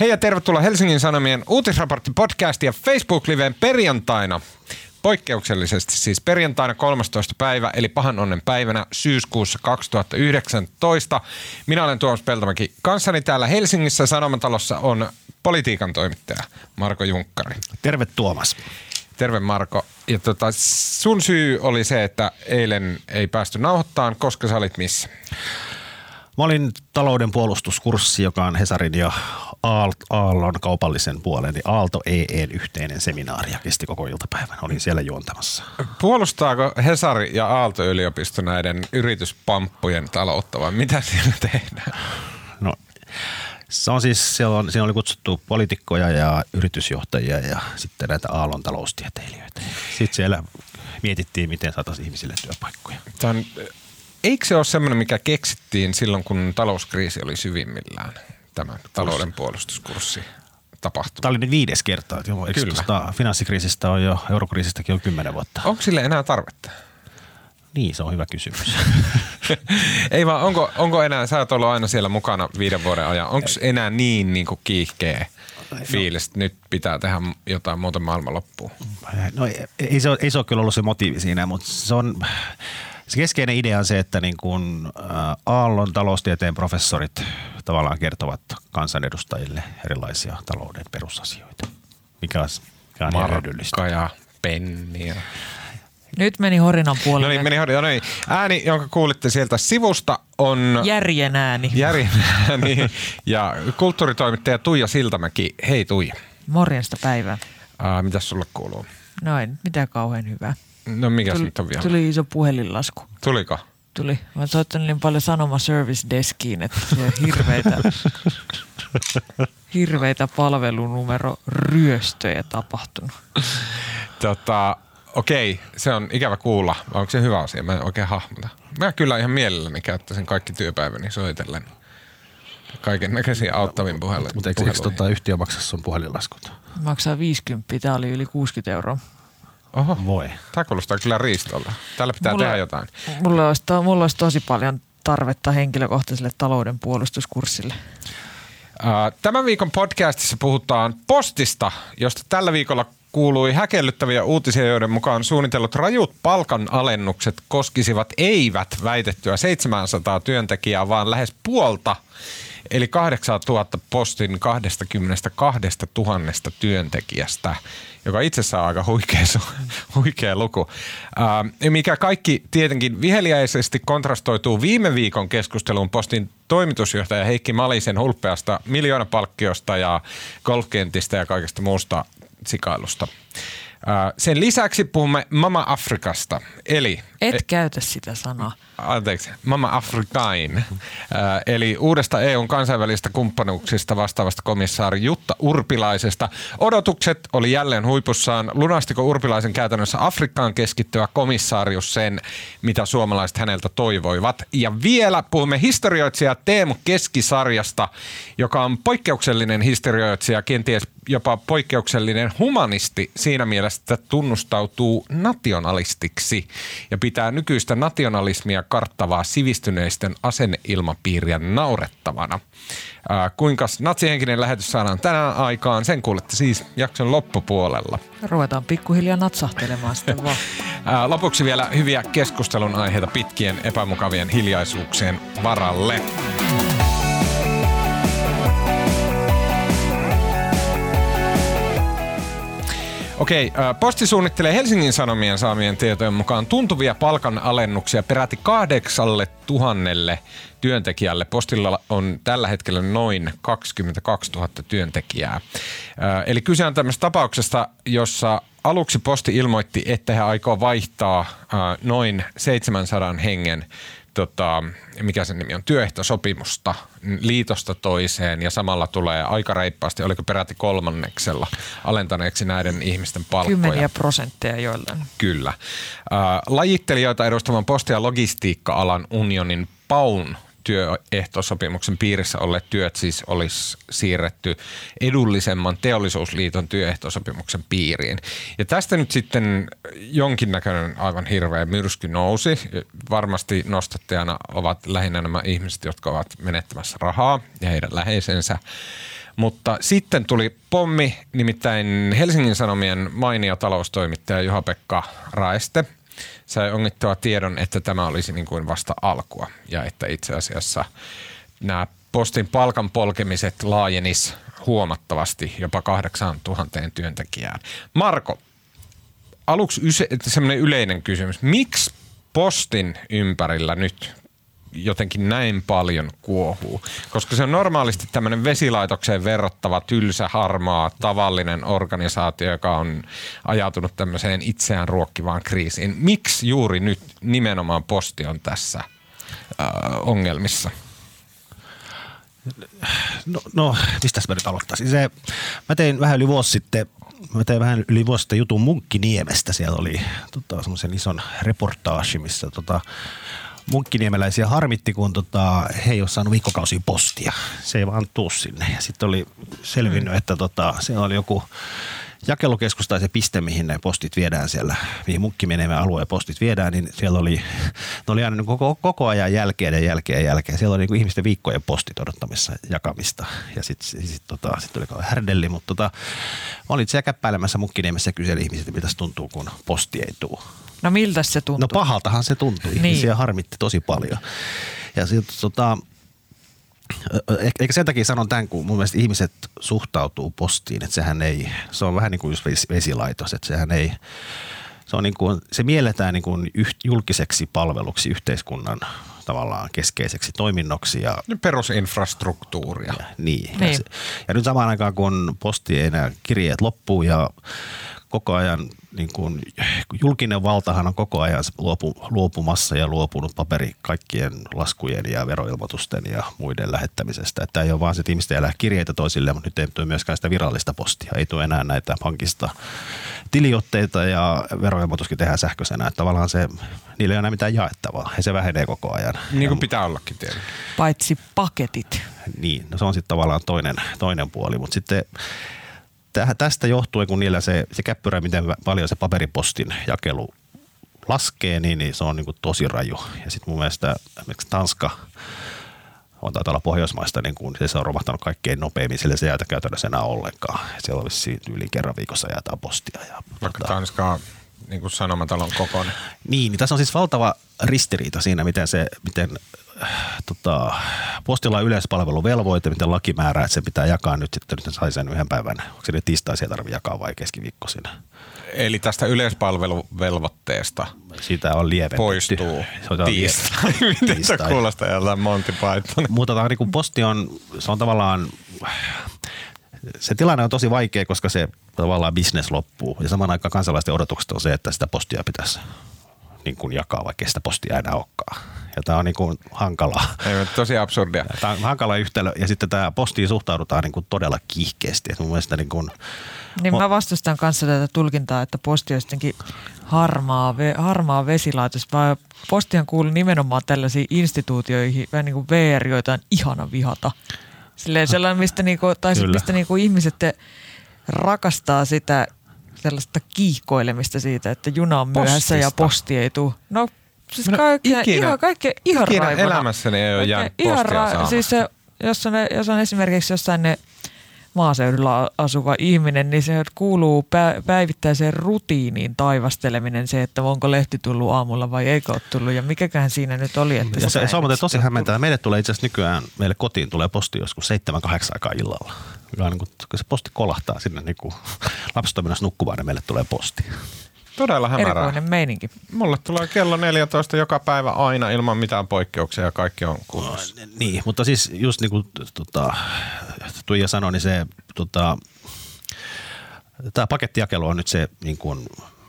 Hei ja tervetuloa Helsingin Sanomien uutisraportti podcast ja Facebook-liveen perjantaina. Poikkeuksellisesti siis perjantaina 13. päivä eli pahan onnen päivänä syyskuussa 2019. Minä olen Tuomas Peltomäki. Kanssani täällä Helsingissä Sanomatalossa on politiikan toimittaja Marko Junkkari. Terve Tuomas. Terve Marko. Ja tota, sun syy oli se, että eilen ei päästy nauhoittamaan, koska sä olit missä? Mä olin talouden puolustuskurssi, joka on Hesarin ja Aallon kaupallisen puolen, niin Aalto EEn yhteinen seminaari ja kesti koko iltapäivän. Olin siellä juontamassa. Puolustaako Hesari ja Aalto-yliopisto näiden yrityspamppujen taloutta vai mitä siellä tehdään? No, se on siis, siellä, on, siellä oli kutsuttu poliitikkoja ja yritysjohtajia ja sitten näitä Aallon taloustieteilijöitä. Sitten siellä mietittiin, miten saataisiin ihmisille työpaikkoja. Tämä on, eikö se ole semmoinen, mikä keksittiin silloin, kun talouskriisi oli syvimmillään, tämä talouden puolustuskurssi tapahtuma? Tämä oli nyt viides kerta. Että joo, Kyllä. Tuosta finanssikriisistä on jo, eurokriisistäkin on kymmenen vuotta. Onko sille enää tarvetta? Niin, se on hyvä kysymys. Ei vaan, onko, onko enää, sä oot ollut aina siellä mukana viiden vuoden ajan, onko enää niin, niin kuin kiihkeä fiilis, että nyt pitää tehdä jotain muuten maailman loppuun? No ei, ei, se ole, ei se ole kyllä ollut se motiivi siinä, mutta se on, se keskeinen idea on se, että niin kuin ä, Aallon taloustieteen professorit tavallaan kertovat kansanedustajille erilaisia talouden perusasioita, mikä on, mikä on. Markka ja Penni ja Nyt meni horinan No puolelle. niin, meni hoidon. No niin. Ääni, jonka kuulitte sieltä sivusta on Järjen ääni. Jari ääni ja kulttuuritoimittaja Tuija Siltamäki. Hei Tuija, Morjesta päivää. Ää, mitäs sulle kuuluu? Noin, mitä kauhean hyvää. No mikäs nyt on vielä? tuli iso puhelinlasku. Tuliko? Tuli. Mä soittanut niin paljon sanoma service deskiin, että siellä on hirveitä, hirveitä palvelunumero ryöstöjä tapahtunut. Tota, okei, se on ikävä kuulla. Onko se hyvä asia? Mä en oikein hahmota. Mä kyllä ihan mielelläni käyttäisin kaikki työpäiväni soitellen kaiken näköisiä auttavin puheluja. Mutta eikö, eikö tota yhtiö maksa sun puhelinlaskut? Maksaa 50, tää oli yli 60 euroa. Oho, Voi. tämä kuulostaa kyllä riistolta. Täällä pitää Mulla- tehdä jotain. Mulla olisi, to, mulla olisi tosi paljon tarvetta henkilökohtaiselle talouden puolustuskurssille. Tämän viikon podcastissa puhutaan postista, josta tällä viikolla kuului häkellyttäviä uutisia, joiden mukaan suunnitellut rajut palkanalennukset koskisivat eivät väitettyä 700 työntekijää, vaan lähes puolta, eli 8000 postin 22 000 työntekijästä, joka itsessään on aika huikea, huikea luku. Ää, mikä kaikki tietenkin viheliäisesti kontrastoituu viime viikon keskusteluun postin toimitusjohtaja Heikki Malisen hulppeasta miljoonapalkkiosta ja golfkentistä ja kaikesta muusta sikailusta. Ää, Sen lisäksi puhumme Mama Afrikasta, eli Et käytä sitä sanaa. anteeksi, Mama Afrikain, äh, eli uudesta EUn kansainvälistä kumppanuuksista vastaavasta komissaari Jutta Urpilaisesta. Odotukset oli jälleen huipussaan. Lunastiko Urpilaisen käytännössä Afrikkaan keskittyvä komissaarius sen, mitä suomalaiset häneltä toivoivat? Ja vielä puhumme historioitsija Teemu Keskisarjasta, joka on poikkeuksellinen historioitsija, kenties jopa poikkeuksellinen humanisti siinä mielessä, että tunnustautuu nationalistiksi ja pitää nykyistä nationalismia karttavaa sivistyneisten asenneilmapiiriä naurettavana. Ää, kuinka natsihenkinen lähetys saadaan tänään aikaan, sen kuulette siis jakson loppupuolella. Ruvetaan pikkuhiljaa natsahtelemaan sitten vaan. Ää, lopuksi vielä hyviä keskustelun aiheita pitkien epämukavien hiljaisuuksien varalle. Okei, ää, Posti suunnittelee Helsingin Sanomien saamien tietojen mukaan tuntuvia palkanalennuksia peräti kahdeksalle tuhannelle työntekijälle. Postilla on tällä hetkellä noin 22 000 työntekijää. Ää, Eli kyse on tämmöisestä tapauksesta, jossa aluksi Posti ilmoitti, että he aikoo vaihtaa ää, noin 700 hengen tota, mikä sen nimi on, työehtosopimusta liitosta toiseen ja samalla tulee aika reippaasti, oliko peräti kolmanneksella alentaneeksi näiden ihmisten palkkoja. Kymmeniä prosentteja joillain. Kyllä. Äh, lajittelijoita edustavan posti- ja logistiikka-alan unionin PAUN työehtosopimuksen piirissä olleet työt siis olisi siirretty edullisemman teollisuusliiton työehtosopimuksen piiriin. Ja tästä nyt sitten jonkinnäköinen aivan hirveä myrsky nousi. Varmasti nostattajana ovat lähinnä nämä ihmiset, jotka ovat menettämässä rahaa ja heidän läheisensä. Mutta sitten tuli pommi, nimittäin Helsingin Sanomien mainio taloustoimittaja Juha-Pekka Raeste sai ongittua tiedon, että tämä olisi niin kuin vasta alkua ja että itse asiassa nämä postin palkan polkemiset laajenis huomattavasti jopa 8000 työntekijään. Marko, aluksi semmoinen yleinen kysymys. Miksi postin ympärillä nyt jotenkin näin paljon kuohuu? Koska se on normaalisti tämmöinen vesilaitokseen verrattava, tylsä, harmaa, tavallinen organisaatio, joka on ajautunut tämmöiseen itseään ruokkivaan kriisiin. Miksi juuri nyt nimenomaan posti on tässä äh, ongelmissa? No, no mistä mä nyt aloittaisin? Se, mä tein vähän yli vuosi sitten mä tein vähän yli vuosi sitten jutun Munkkiniemestä. Siellä oli tota, semmoisen ison reportaasi, missä tota, munkkiniemeläisiä harmitti, kun tota, he ei ole saanut viikkokausia postia. Se ei vaan tuu sinne. Ja sitten oli selvinnyt, mm. että tota, se oli joku jakelukeskus tai se piste, mihin ne postit viedään siellä, mihin munkki menevä alueen postit viedään, niin siellä oli, ne oli aina niin koko, koko ajan jälkeen ja jälkeen ja jälkeen. Siellä oli niin kuin ihmisten viikkojen postit odottamissa jakamista. Ja sitten sit, tota, sit tuli härdelli, mutta tota, olin siellä käppäilemässä munkkineemessä ja kyseli ihmisiltä, mitä se tuntuu, kun posti ei tule. No miltä se tuntuu? No pahaltahan se tuntui. Niin. Ihmisiä harmitti tosi paljon. Ja sitten tota, Eikä sen takia sanon tämän, kun mun mielestä ihmiset suhtautuu postiin, että sehän ei, se on vähän niin kuin just vesilaitos, että sehän ei, se, on niin kuin, se mielletään niin kuin julkiseksi palveluksi yhteiskunnan tavallaan keskeiseksi toiminnoksi. Ja, Perusinfrastruktuuria. Ja, niin. niin. Ja, se, ja nyt samaan aikaan, kun posti ei enää kirjeet loppuu ja koko ajan niin kuin, julkinen valtahan on koko ajan luopu, luopumassa ja luopunut paperi kaikkien laskujen ja veroilmoitusten ja muiden lähettämisestä. Että ei ole vaan se, että ihmiset elää kirjeitä toisille, mutta nyt ei tule myöskään sitä virallista postia. Ei tule enää näitä pankista tiliotteita ja veroilmoituskin tehdään sähköisenä. Että tavallaan se, niillä ei ole enää mitään jaettavaa ja se vähenee koko ajan. Niin kuin pitää ollakin tietenkin. Paitsi paketit. Niin, no se on sitten tavallaan toinen, toinen puoli, mutta sitten tästä johtuen, kun niillä se, se käppyrä, miten paljon se paperipostin jakelu laskee, niin, niin se on niin kuin tosi raju. Ja sitten mun mielestä esimerkiksi Tanska on taitaa olla Pohjoismaista, niin kun se on romahtanut kaikkein nopeimmin, sillä se ei jätä käytännössä enää ollenkaan. Siellä olisi yli kerran viikossa jaetaan postia. Ja, Vaikka tota, Tanska niin kuin sanomatalon kokoinen. Niin, niin tässä on siis valtava ristiriita siinä, miten se, miten tota, postilla on yleispalveluvelvoite, miten laki määrää, että se pitää jakaa nyt sitten, nyt sai sen yhden päivän. Onko se nyt tiistaisin tarvitse jakaa vai keskiviikkoisin? Eli tästä yleispalveluvelvoitteesta Sitä on lievennetty. poistuu tiistai. Miten se kuulostaa jollain Monty Python? Mutta tämä niin posti on, se on tavallaan, se tilanne on tosi vaikea, koska se tavallaan business loppuu. Ja saman aikaan kansalaisten odotukset on se, että sitä postia pitäisi niin kuin jakaa, vaikka sitä postia enää olekaan. Ja tämä on niin kuin hankala. Ei, tosi absurdia. Tämä on hankala yhtälö. Ja sitten tämä postiin suhtaudutaan niin kuin todella kiihkeästi. Et mun mielestä niin kuin, niin mä vastustan kanssa tätä tulkintaa, että posti on jotenkin harmaa, ve, harmaa vesilaitos, vaan postihan kuuluu nimenomaan tällaisiin instituutioihin, vähän niin kuin VR, joita on ihana vihata. Silleen sellainen, mistä, niinku, tai Kyllä. mistä niinku ihmiset rakastaa sitä sellaista kiihkoilemista siitä, että juna on myöhässä Postista. ja posti ei tule. No siis kaikkea, ikinä, ihan, kaikkea ihan ikinä raivona. elämässäni ei ole jäänyt postia ra- siis se, jos, on, jos on esimerkiksi jossain ne maaseudulla asuva ihminen, niin se kuuluu päivittäiseen rutiiniin taivasteleminen se, että onko lehti tullut aamulla vai eikö ole tullut ja mikäkään siinä nyt oli. Että ja se, se on muuten tosi hämmentävää. Meille tulee itse asiassa nykyään, meille kotiin tulee posti joskus 7-8 aikaa illalla. Niin kun, kun se posti kolahtaa sinne niin kuin lapset on nukkumaan, niin meille tulee posti. Todella hämärää. Erikoinen meininki. Mulle tulee kello 14 joka päivä aina ilman mitään poikkeuksia ja kaikki on kunnossa. No, niin, mutta siis just niin kuin tota, Tuija sanoi, niin se tota, tämä pakettijakelu on nyt se niin kuin,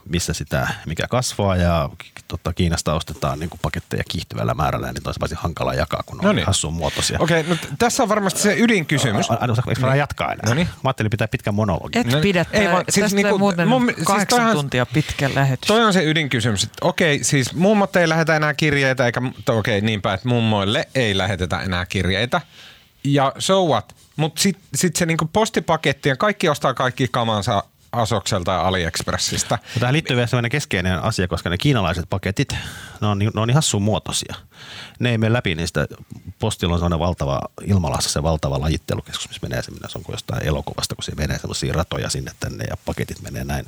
missä sitä, mikä kasvaa ja totta, Kiinasta ostetaan niin kuin paketteja kiihtyvällä määrällä, niin toisi varsin hankala jakaa, kun on niin. hassun muotoisia. Okei, okay, no tässä on varmasti se ydinkysymys. Eikö mä jatkaa enää? Noniin. Mä ajattelin pitää pitkän monologin. Et pidä, ei, vaan, siis tästä niinku, muuten mun, siis kahdeksan siis tuntia pitkä lähetys. Toi on se ydinkysymys. Että okei, siis mummot ei lähetä enää kirjeitä, eikä okei, okay, niinpä, että mummoille ei lähetetä enää kirjeitä. Ja so what? Mutta sitten sit se niinku postipaketti ja kaikki ostaa kaikki kamansa Asokselta ja AliExpressistä. Tähän liittyy vielä sellainen keskeinen asia, koska ne kiinalaiset paketit, ne on, ne on ihan hassun muotoisia. Ne ei mene läpi niistä. Postilla on sellainen valtava ilmalassa se valtava lajittelukeskus, missä menee semmoinen, se on kuin jostain elokuvasta, kun se menee semmoisia ratoja sinne tänne ja paketit menee näin.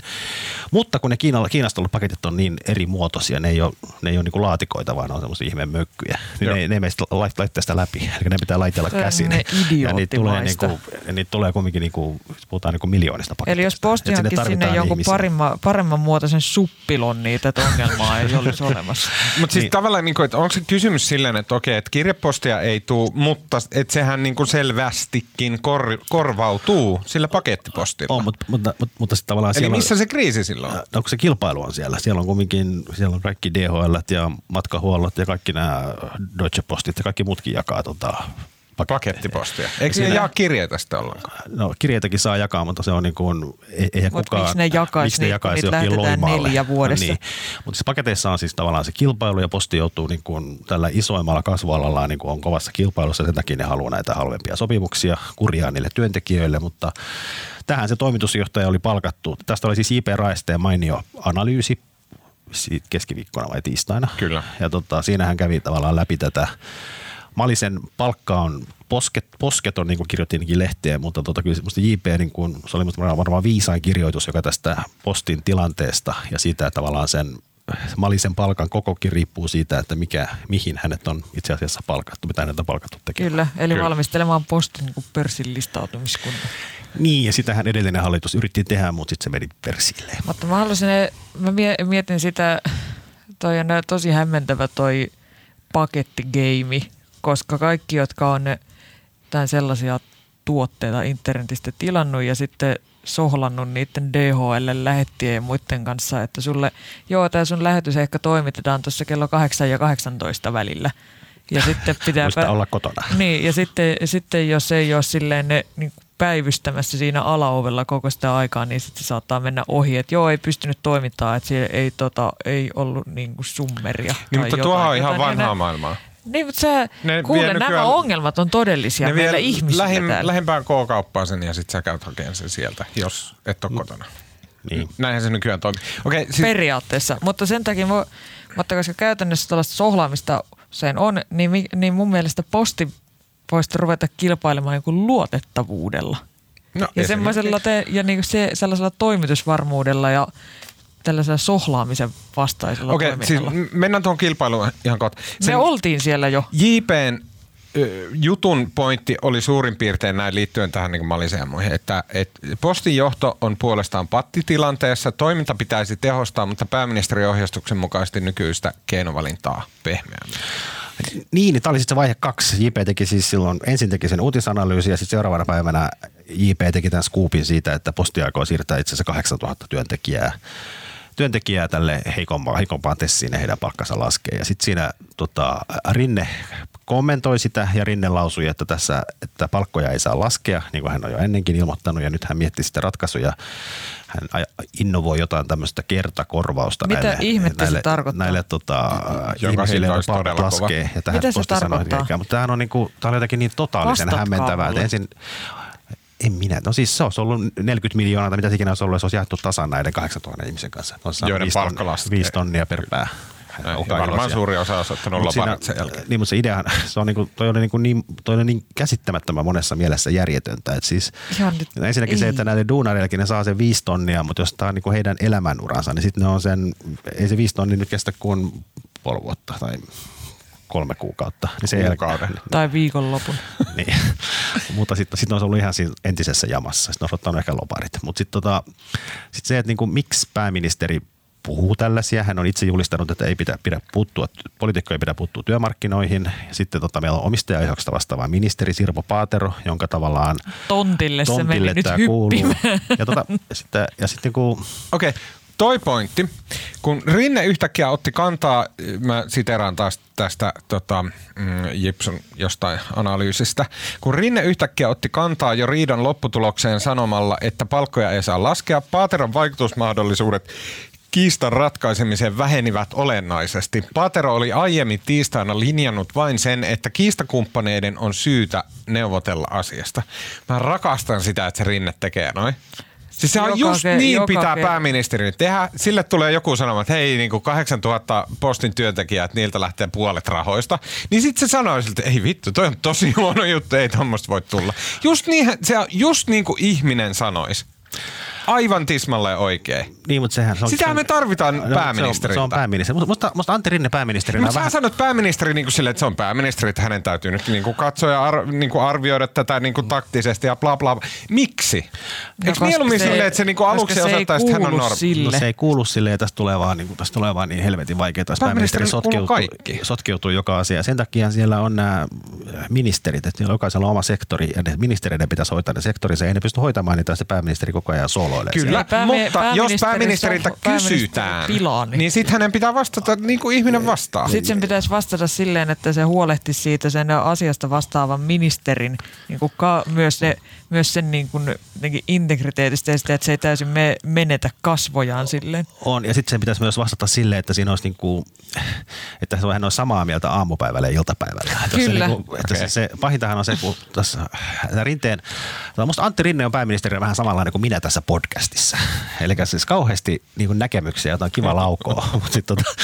Mutta kun ne Kiinalla, Kiinasta ollut paketit on niin eri muotoisia, ne ei ole, ne ei ole niin laatikoita, vaan ne on semmoisia ihmeen mökkyjä. Niin ne, ne ei meistä laittaa sitä läpi, eli ne pitää laitella käsin. Ja niitä tulee, niin kuin, niitä tulee kumminkin, niin kuin, puhutaan niin kuin miljoonista paketista. Eli jos posti sinne, sinne jonkun paremman, paremman muotoisen suppilon, niin tätä ongelmaa ei olisi olemassa. Mutta siis niin. tavallaan, niin kuin, että onko se kysymys silleen, että okei, että kirjepostia ei tule, mutta että sehän niin kuin selvästikin kor, korvautuu sillä pakettipostilla. On, mutta, mutta, mutta, mutta sitten tavallaan Eli missä se kriisi silloin on? No, se kilpailu on siellä. Siellä on kumminkin, siellä on kaikki DHL ja matkahuollot ja kaikki nämä Deutsche Postit ja kaikki muutkin jakaa tota, Pakettipostia. Eikö siinä jaa kirjeitä sitten ollenkaan? No kirjeitä saa jakaa, mutta se on niin kuin, eihän Mut kukaan... Miksi ne jakaisi, miksi ne jakaisi niitä neljä vuodessa? Niin. Mutta siis paketeissa on siis tavallaan se kilpailu ja posti joutuu niin kuin tällä isoimmalla kasvualalla niin kuin on kovassa kilpailussa. Sen takia ne haluaa näitä halvempia sopimuksia kurjaa niille työntekijöille, mutta tähän se toimitusjohtaja oli palkattu. Tästä oli siis IP Raisteen mainio analyysi keskiviikkona vai tiistaina. Kyllä. Ja tota, siinä hän kävi tavallaan läpi tätä Malisen palkka on posket, posketon, niin kuin kirjoittiinkin lehteen, mutta tota, kyllä musta JP, niin kuin, se oli musta varmaan viisain kirjoitus, joka tästä postin tilanteesta ja siitä että tavallaan sen Malisen palkan kokokin riippuu siitä, että mikä, mihin hänet on itse asiassa palkattu, mitä hänet on palkattu tekemään. Kyllä, eli Kyllä. valmistelemaan postin niin pörssin listautumiskunta. Niin, ja sitähän edellinen hallitus yritti tehdä, mutta sitten se meni persille. Mutta mä haluaisin, mä mietin sitä, toi on tosi hämmentävä toi pakettigeimi, koska kaikki, jotka on tämän sellaisia tuotteita internetistä tilannut ja sitten sohlannut niiden DHL lähettien ja muiden kanssa, että sulle, joo, tämä sun lähetys ehkä toimitetaan tuossa kello 8 ja 18 välillä. Ja sitten pitää... Muista olla kotona. Niin, ja sitten, sitten jos ei ole silleen ne niin päivystämässä siinä alaovella koko sitä aikaa, niin sitten se saattaa mennä ohi, että joo, ei pystynyt toimittamaan, että siellä ei, tota, ei ollut niin kuin summeria. Niin, mutta tuohan on ihan vanhaa maailmaa. Niin, mutta sä, ne kuule, nämä nykyään, ongelmat on todellisia ne meillä ihmisillä lähim, täällä. Lähimpään K-kauppaan sen ja sitten sä käyt hakemaan sen sieltä, jos et ole kotona. Niin. Näinhän se nykyään toimii. Okay, sit... Periaatteessa, mutta sen takia, mutta koska käytännössä tällaista sohlaamista sen on, niin, niin mun mielestä posti voisi ruveta kilpailemaan joku luotettavuudella. No, ja semmoisella te, ja niin se, sellaisella toimitusvarmuudella ja tällaisella sohlaamisen vastaisella Okei, okay, siis mennään tuohon kilpailuun ihan kohta. Me oltiin siellä jo. JPn jutun pointti oli suurin piirtein näin liittyen tähän niin maliseen muihin, että, että postin johto on puolestaan pattitilanteessa, toiminta pitäisi tehostaa, mutta pääministerin ohjeistuksen mukaisesti nykyistä keinovalintaa pehmeämmin. Niin, niin tämä oli sitten se vaihe kaksi. JP teki siis silloin, ensin teki sen uutisanalyysin ja sitten seuraavana päivänä JP teki tämän scoopin siitä, että posti aikoo siirtää itse asiassa 8000 työntekijää työntekijää tälle heikompaan, heikompaan tessiin ja heidän palkkansa laskee. Ja sitten siinä tota, Rinne kommentoi sitä ja Rinne lausui, että tässä että palkkoja ei saa laskea, niin kuin hän on jo ennenkin ilmoittanut ja nyt hän miettii sitä ratkaisuja. Hän innovoi jotain tämmöistä kertakorvausta Mitä näille, ihmettä näille, se tarkoittaa? näille tota, ihmisille, jotka palkat laskee. Ja tähän Mitä se tarkoittaa? Mutta tämähän on, niin kuin, tämä on jotenkin niin totaalisen Vastatkaa hämmentävää. Että ensin en minä. No siis se olisi ollut 40 miljoonaa tai mitä ikinä olisi ollut, se olisi jaettu tasan näiden 8000 ihmisen kanssa. Joiden palkka laskee. 5 tonnia per pää. Näin, varmaan suuri osa olisi ottanut loparit sen jälkeen. Niin, mutta se idea, se on niinku, toi on niinku niin, toi on niin käsittämättömän monessa mielessä järjetöntä. Et siis, nyt, ensinnäkin ei. se, että näille duunareillekin ne saa sen viisi tonnia, mutta jos tämä on niinku heidän elämänuransa, niin sitten ne on sen, ei se viisi tonnia nyt kestä kuin puoli vuotta tai kolme kuukautta. Niin sen Kuukauden. Jälkeen, tai viikonlopun. niin. Mutta sitten sit on ollut ihan siinä entisessä jamassa. Sitten on ottanut ehkä loparit. Mutta sitten tota, sit se, että niinku, miksi pääministeri puhuu tällaisia. Hän on itse julistanut, että ei pidä, pidä puuttua, poliitikko ei pidä puuttua työmarkkinoihin. Ja sitten tota, meillä on omistajaohjauksesta vastaava ministeri Sirpo Paatero, jonka tavallaan tontille, tontille se meni nyt kuuluu. Ja, tota, ja sitten, ja sitten kun... Okei, okay toi pointti, kun Rinne yhtäkkiä otti kantaa, mä siteraan taas tästä tota, mm, Gibson jostain analyysistä, kun Rinne yhtäkkiä otti kantaa jo riidan lopputulokseen sanomalla, että palkkoja ei saa laskea, Paateron vaikutusmahdollisuudet kiistan ratkaisemiseen vähenivät olennaisesti. Paatero oli aiemmin tiistaina linjannut vain sen, että kiistakumppaneiden on syytä neuvotella asiasta. Mä rakastan sitä, että se Rinne tekee noin. Siis se on Joka just ke- niin pitää ke- pääministerin tehdä. Sille tulee joku sanomaan, että hei, niin kuin 8000 postin työntekijää, että niiltä lähtee puolet rahoista. Niin sitten se sanoo siltä, että ei vittu, toi on tosi huono juttu, ei tuommoista voi tulla. Just niin, se on just niin kuin ihminen sanoisi. Aivan tismalleen oikein. Niin, mutta sehän se on, Sitähän se me tarvitaan no, Se on, se on pääministeri. Musta, musta, musta Antti Rinne pääministerinä Mutta on sä vähän... sanot pääministeri niin kuin sille, että se on pääministeri, että hänen täytyy nyt niin kuin katsoa ja ar- niin kuin arvioida tätä niin kuin taktisesti ja bla bla. Miksi? Eikö koska mieluummin silleen, että se niin kuin aluksi osoittaa, että hän on normi? sille. No se ei kuulu sille ja tästä tulee vaan, niin kuin, tästä tulee vaan niin helvetin vaikeaa, jos pääministeri Pääministerille kuuluu sotkeutuu, kaikki. sotkeutuu joka asia. Sen takia siellä on nämä ministerit, että niillä jokaisella on oma sektori ja ne ministereiden pitäisi hoitaa ne sektorinsa. Ei ne pysty hoitamaan niitä, se pääministeri koko ajan sooloilee. Kyllä, Päämi- mutta jos pääministeri- pääministeriltä pääministeri kysytään, pilaa, niin- niin sitten hänen pitää vastata niin kuin ihminen vastaa. Sitten sen pitäisi vastata silleen, että se huolehti siitä sen asiasta vastaavan ministerin niin kuin ka, myös, se, myös sen niin kuin, jotenkin integriteetistä ja sitä, että se ei täysin me, menetä kasvojaan silleen. On, ja sitten sen pitäisi myös vastata silleen, että siinä olisi niinku, että hän on samaa mieltä aamupäivällä ja iltapäivällä. Että Kyllä. Se, niinku, että Okei. se, se, pahintahan on se, kun tässä Rinteen, musta Antti Rinne on pääministeri vähän samanlainen kuin minä tässä podcastissa. Eli siis kauheasti niinku näkemyksiä, jotain kiva laukoa, mutta sitten tota,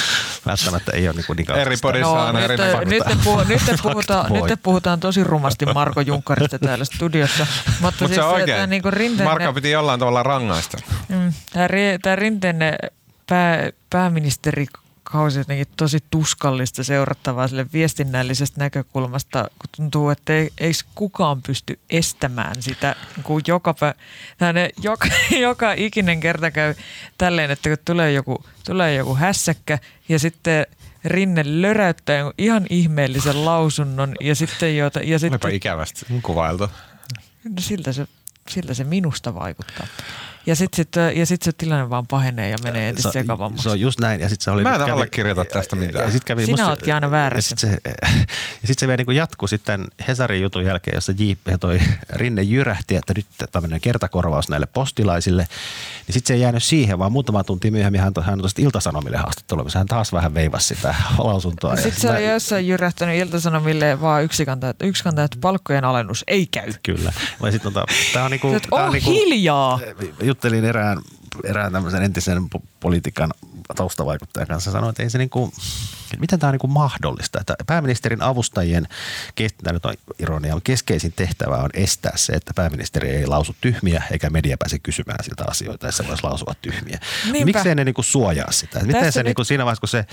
välttämättä ei ole niinku niin kauheasti Eri podissa No, on nyt, eri nyt, nyt, te puhu, nyt, te puhutaan, nyt te puhutaan tosi rumasti Marko Junkkarista täällä studiossa. Mutta Mutta siis se on tämä oikein. niinku rinteinen, Marko piti jollain tavalla rangaista. mm, tämä, tämä rinteinen pää, pääministerikausi jotenkin tosi tuskallista seurattavaa sille viestinnällisestä näkökulmasta, kun tuntuu, että ei, ei kukaan pysty estämään sitä, kun joka, pä, tänne, joka, joka ikinen kerta käy tälleen, että kun tulee joku, tulee joku hässäkkä ja sitten Rinne löräyttää ihan ihmeellisen lausunnon ja sitten, jota, ja Olipa sitten ikävästi kuvailtu. No siltä se, siltä se minusta vaikuttaa. Ja sitten sit, ja sit se tilanne vaan pahenee ja menee entistä se, sekavammaksi. se on just näin. Ja sit se oli, Mä en allekirjoita tästä mitään. Ja sit kävi Sinä musta- ootkin aina väärässä. Ja sitten se, ja sit se vielä niin jatkui sitten Hesarin jutun jälkeen, jossa JP toi Rinne jyrähti, että nyt tämmöinen kertakorvaus näille postilaisille. Niin sitten se ei jäänyt siihen, vaan muutama tunti myöhemmin hän, hän on iltasanomille haastatteluun, missä hän taas vähän veivasi sitä lausuntoa. Sitten se on jossain jyrähtänyt iltasanomille vaan yksi kanta, että yksi kanta, että palkkojen alennus ei käy. Kyllä. Sit, tota, tää on niinku, tää on oh, niinku, hiljaa! Juttelin erään, erään tämmöisen entisen po- politiikan taustavaikuttajan kanssa. Sanoin, että ei se niinku, että miten tämä on niinku mahdollista, että pääministerin avustajien, tämä nyt on ironia, mutta keskeisin tehtävä on estää se, että pääministeri ei lausu tyhmiä eikä media pääse kysymään siltä asioita, ja se voisi lausua tyhmiä. Niinpä. Miksei ne niinku suojaa sitä? Että Miten Tässä se nyt- niinku siinä vaiheessa, kun se,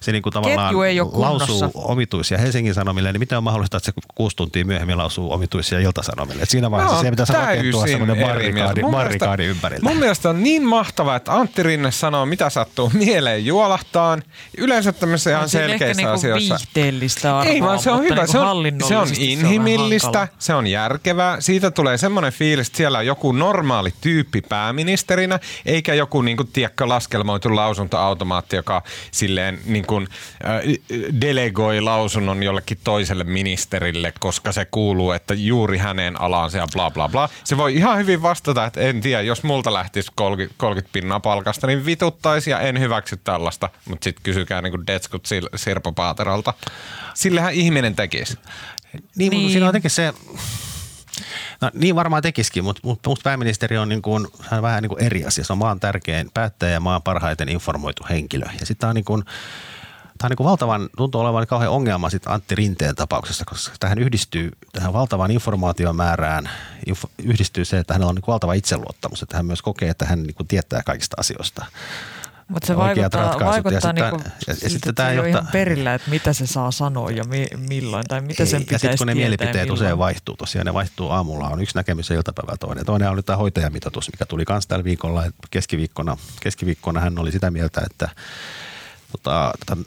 se tavallaan ei ole kunnossa. lausuu omituisia Helsingin Sanomille, niin miten on mahdollista, että se kuusi tuntia myöhemmin lausuu omituisia iltasanomille? Et siinä vaiheessa Mä se pitäisi rakentua semmoinen barrikaadi, Mun barrikaadi mielestä- ympärillä. Mun mielestä on niin mahtavaa, että Antti Rinne sanoo, mitä sattuu mieleen juolahtaan. Yleensä tämmöisissä ihan On siinä selkeissä ehkä niinku asioissa. viihteellistä arvoa, Ei vaan se on hyvä, niinku se on, se on inhimillistä, vähän se on järkevää. Siitä tulee semmoinen fiilis, että siellä on joku normaali tyyppi pääministerinä, eikä joku niin kuin, tiedätkö, laskelmoitu lausuntoautomaatti, joka silleen niin kuin, äh, delegoi lausunnon jollekin toiselle ministerille, koska se kuuluu, että juuri hänen alaansa ja bla bla bla. Se voi ihan hyvin vastata, että en tiedä, jos multa lähtisi 30, 30 pinnaa palkasta, niin vituttaisi ja en hyväksy tällaista. Mutta sitten kysykää niin kuin Sil- Sirpo Paaterolta. Sillähän ihminen tekisi. Niin, niin. Niin. siinä on jotenkin se, no niin varmaan tekisikin, mutta musta pääministeri on, niin kuin, hän on vähän niin kuin eri asia. Se on maan tärkein päättäjä ja maan parhaiten informoitu henkilö. Ja sitten on niin kuin, Tämä on niin kuin valtavan, tuntuu olevan kauhean ongelma sitten Antti Rinteen tapauksessa, koska tähän yhdistyy tähän valtavan informaatiomäärään, info, yhdistyy se, että hänellä on niin kuin valtava itseluottamus, että hän myös kokee, että hän niin kuin tietää kaikista asioista. Mutta se oikeat vaikuttaa, ratkaisut. Ja vaikuttaa sitten- niinku, ja- ja siltä, sitten tämä johtaa- ihan perillä, että mitä se saa sanoa ja mi, milloin tai mitä sen pitäisi Ja sitten kun ne ja mielipiteet usein vaihtuu tosiaan, ne vaihtuu aamulla, on yksi näkemys ja iltapäivä toinen. Toinen oli tämä hoitajamitoitus, mikä tuli myös tällä viikolla. Keskiviikkona, keskiviikkona hän oli sitä mieltä, että tota, tätä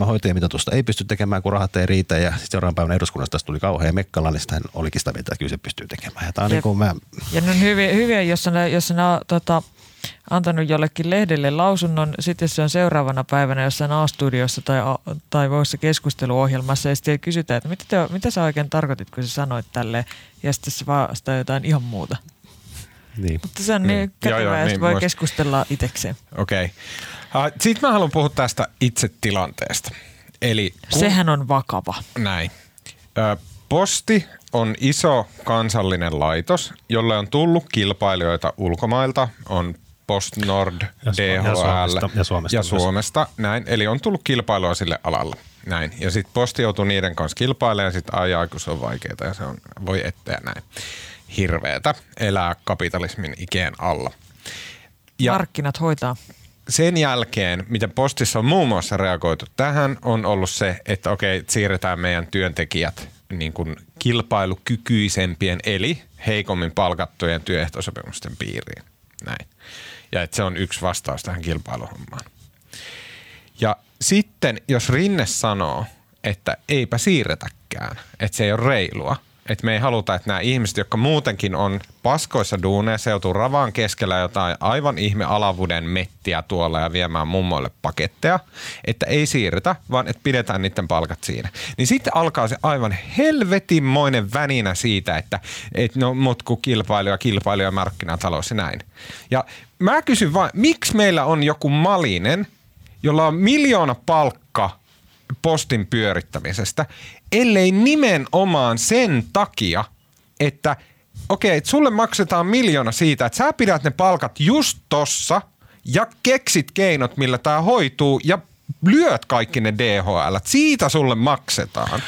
0,7 hoitajamitoitusta ei pysty tekemään, kun rahat ei riitä. Ja sitten seuraavan päivänä eduskunnasta tästä tuli kauhean mekkala, niin sitten hän olikin sitä mieltä, että kyllä se pystyy tekemään. Ja tämä on Jep. niin kuin mä, Ja ne on hyviä, hyviä jos ne, jos ne tota, antanut jollekin lehdelle lausunnon, sitten se on seuraavana päivänä jossain A-studiossa tai, A- tai voissa keskusteluohjelmassa ja sitten kysytään, että mitä, te, mitä sä oikein tarkoitit, kun sä sanoit tälleen ja sitten se vastaa jotain ihan muuta. niin. Mutta se on niin Joo, joo, kätevää, niin voi muist- keskustella itsekseen. Okei. Okay. Sitten mä haluan puhua tästä itse tilanteesta. Eli kun, Sehän on vakava. näin. Ö, posti on iso kansallinen laitos, jolle on tullut kilpailijoita ulkomailta, on PostNord, Ja DHL ja Suomesta- ja Suomesta ja myös. Suomesta näin. Eli on tullut kilpailua sille alalle. Näin. Ja sitten posti joutuu niiden kanssa kilpailemaan ja sitten ajaa, kun se on vaikeaa ja se on, voi etteä näin. Hirveetä elää kapitalismin ikeen alla. Ja Markkinat hoitaa. sen jälkeen, miten postissa on muun muassa reagoitu tähän, on ollut se, että okei, siirretään meidän työntekijät niin kuin kilpailukykyisempien eli heikommin palkattujen työehtosopimusten piiriin. Näin. Ja että se on yksi vastaus tähän kilpailuhommaan. Ja sitten, jos Rinne sanoo, että eipä siirretäkään, että se ei ole reilua, että me ei haluta, että nämä ihmiset, jotka muutenkin on paskoissa duuneissa, joutuu ravaan keskellä jotain aivan ihme alavuden mettiä tuolla ja viemään mummoille paketteja, että ei siirretä, vaan että pidetään niiden palkat siinä. Niin sitten alkaa se aivan helvetinmoinen väninä siitä, että et no mut kun kilpailija, kilpailija, markkinatalous ja näin. Ja mä kysyn vaan, miksi meillä on joku malinen, jolla on miljoona palkka postin pyörittämisestä, ellei nimenomaan sen takia, että okei, okay, sulle maksetaan miljoona siitä, että sä pidät ne palkat just tossa ja keksit keinot, millä tämä hoituu ja lyöt kaikki ne DHL. Siitä sulle maksetaan.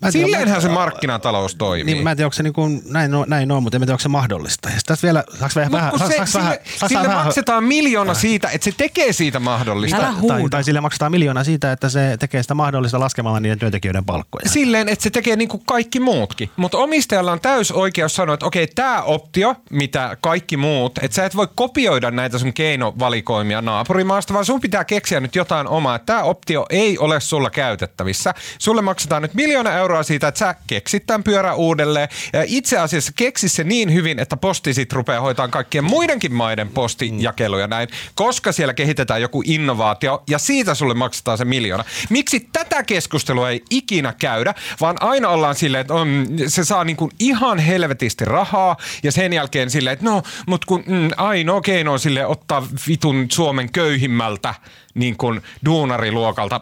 Mä Silleenhän se markkinatalous toimii. Niin, mä en tiedä, onko se niin kuin, näin, on, näin on, mutta en tiedä, onko se mahdollista. Ja sitten tässä vielä, saaks vähän, vähän, saaks, se, saaks sille, vähän, saaks sille vähän, maksetaan miljoona siitä, että se tekee siitä mahdollista. Älä tai, huuda. tai sille maksetaan miljoonaa siitä, että se tekee sitä mahdollista laskemalla niiden työntekijöiden palkkoja. Silleen, että se tekee niin kuin kaikki muutkin. Mutta omistajalla on täys oikeus sanoa, että okei, tämä optio, mitä kaikki muut, että sä et voi kopioida näitä sun keinovalikoimia naapurimaasta, vaan sun pitää keksiä nyt jotain omaa. Tämä optio ei ole sulla käytettävissä. Sulle maksetaan nyt miljoona euroa siitä, että sä keksit tämän pyörän uudelleen. Ja itse asiassa keksi se niin hyvin, että posti sit rupeaa hoitaan kaikkien muidenkin maiden postijakeluja näin, koska siellä kehitetään joku innovaatio ja siitä sulle maksetaan se miljoona. Miksi tätä keskustelua ei ikinä käydä, vaan aina ollaan silleen, että on, se saa niinku ihan helvetisti rahaa ja sen jälkeen silleen, että no, mutta kun mm, ainoa keino on sille ottaa vitun Suomen köyhimmältä niin kuin duunariluokalta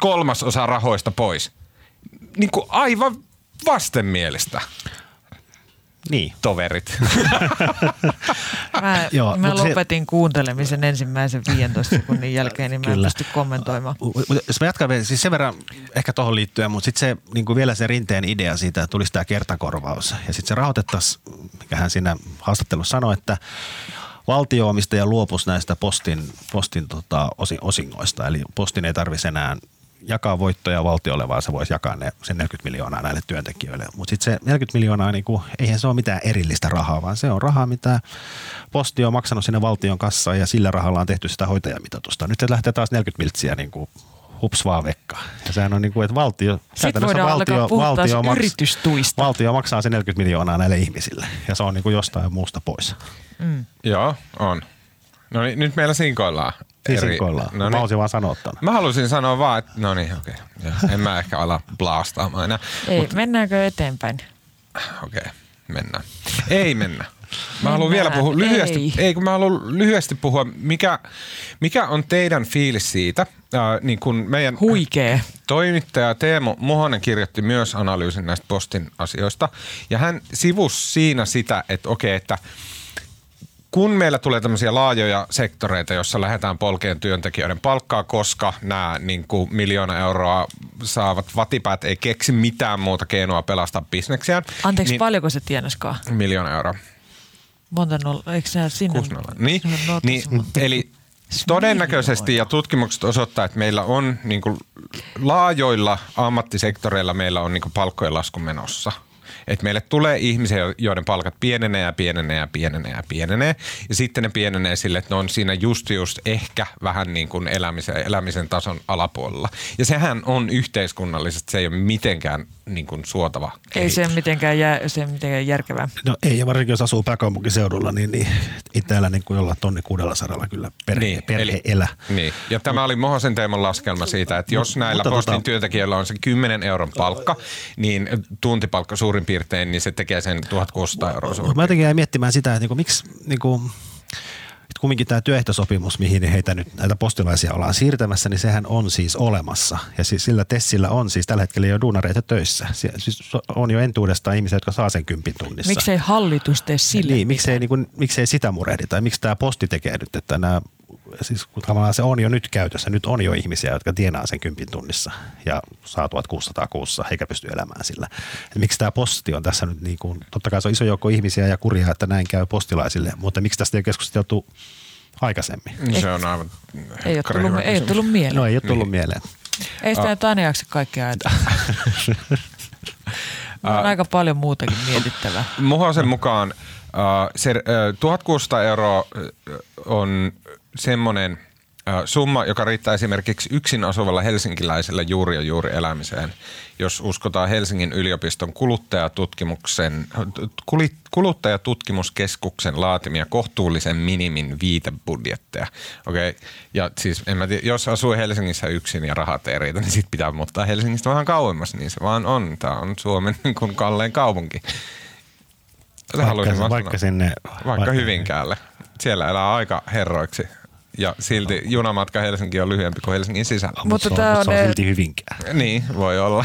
kolmasosa rahoista pois. Niin kuin aivan vastenmielistä, Niin. toverit. Mä, Joo, mä mut se- lopetin kuuntelemisen ensimmäisen 15 sekunnin jälkeen, niin mä en Kyllä. pysty kommentoimaan. Mutta jos mä jatkan vielä, siis sen verran ehkä tuohon liittyen, mutta sitten se niin kuin vielä se rinteen idea siitä, että tulisi tämä kertakorvaus. Ja sitten se rahoitettaisiin, mikä hän siinä haastattelussa sanoi, että valtio-omistaja luopuisi näistä postin, postin tota, osi- osingoista. Eli postin ei tarvitsisi enää jakaa voittoja valtiolle, vaan se voisi jakaa ne, sen 40 miljoonaa näille työntekijöille. Mutta sitten se 40 miljoonaa, niin kuin, eihän se ole mitään erillistä rahaa, vaan se on rahaa, mitä posti on maksanut sinne valtion kassaan ja sillä rahalla on tehty sitä hoitajamitoitusta. Nyt se lähtee taas 40 miltsiä niin kuin hups vaan vekka. Ja sehän on niin kuin, että valtio, käytännössä voidaan alkaa puhua taas maks- yritystuista. valtio maksaa se 40 miljoonaa näille ihmisille ja se on niin kuin jostain muusta pois. Joo, on. No niin, nyt meillä sinkoillaan. Sinkoillaan. No Mä niin. haluaisin vaan sanoa ton. Mä halusin sanoa vaan, että no niin, okei. Okay. En mä ehkä ala blastaamaan enää. Ei, mennäänkö eteenpäin? Okei, okay, mennään. Ei mennä. Mä haluan vielä puhua lyhyesti, ei. ei. kun mä haluan lyhyesti puhua, mikä, mikä on teidän fiilis siitä, äh, niin kun meidän Huikee. toimittaja Teemu Muhonen kirjoitti myös analyysin näistä postin asioista, ja hän sivusi siinä sitä, että okei, että kun meillä tulee tämmöisiä laajoja sektoreita, jossa lähdetään polkeen työntekijöiden palkkaa, koska nämä niin kuin miljoona euroa saavat vatipäät ei keksi mitään muuta keinoa pelastaa bisneksiään. Anteeksi, niin, paljonko se tienaskaan? Miljoona euroa. Monta nolla, eikö se sinne? Nolla. Niin, niin, eli todennäköisesti ja tutkimukset osoittaa, että meillä on niin kuin, laajoilla ammattisektoreilla meillä on niin kuin, palkkojen lasku menossa. Et meille tulee ihmisiä, joiden palkat pienenee ja pienenee ja pienenee ja pienenee. Ja sitten ne pienenee sille, että ne on siinä just just ehkä vähän niin kuin elämisen, elämisen tason alapuolella. Ja sehän on yhteiskunnallisesti, se ei ole mitenkään niin kuin suotava Ei kehitys. se mitenkään, jää, se mitenkään järkevää. No ei, ja varsinkin jos asuu pääkaupunkiseudulla, niin, niin ei täällä niin kuin jollain tonni 600 kyllä perhe, niin, perhe eli- elä. Niin, ja tämä oli Mohosen Teemon laskelma siitä, että jos näillä mutta postin tota- työntekijöillä on se 10 euron palkka, niin tuntipalkka suurin piirtein, niin se tekee sen 1600 euroa Mä jotenkin jäin miettimään sitä, että niinku, miksi niinku, kumminkin tämä työehtosopimus, mihin heitä nyt näitä postilaisia ollaan siirtämässä, niin sehän on siis olemassa. Ja siis sillä Tessillä on siis tällä hetkellä jo duunareita töissä. Siis on jo entuudestaan ihmisiä, jotka saa sen kympin tunnissa. Miksei hallitus tee sille Niin, miksei, niin kuin, miksei sitä murehdita? Miksi tämä posti tekee nyt, että nämä, siis kun tavallaan se on jo nyt käytössä, nyt on jo ihmisiä, jotka tienaa sen kympin tunnissa ja saa 1600 kuussa eikä pysty elämään sillä. Et miksi tämä posti on tässä nyt niin kuin, totta kai se on iso joukko ihmisiä ja kurjaa, että näin käy postilaisille, mutta miksi tästä ei ole keskusteltu aikaisemmin? Se on aivan Ei ole tullut, hyvä ei ole kysymys. tullut mieleen. No ei ole tullut mieleen. Ei sitä nyt aina jaksa kaikkea ajatella. on aika paljon muutakin mietittävää. Muhosen mukaan uh, se, uh, 1600 euroa on semmoinen summa, joka riittää esimerkiksi yksin asuvalla helsinkiläisellä juuri ja juuri elämiseen, jos uskotaan Helsingin yliopiston kuluttajatutkimuksen, kuluttajatutkimuskeskuksen laatimia kohtuullisen minimin viitebudjetteja. Okei, okay. ja siis en mä tiedä, jos asuu Helsingissä yksin ja rahat ei riitä, niin sit pitää muuttaa Helsingistä vähän kauemmas, niin se vaan on. Tämä on Suomen niin kuin kallein kaupunki. Tätä Vaikka, vaikka sanoa. sinne... Vaikka Hyvinkäälle. Siellä elää aika herroiksi. Ja silti junamatka Helsinki on lyhyempi kuin Helsingin sisällä. Mutta se on, on se on ne- silti hyvinkään. Niin, voi olla.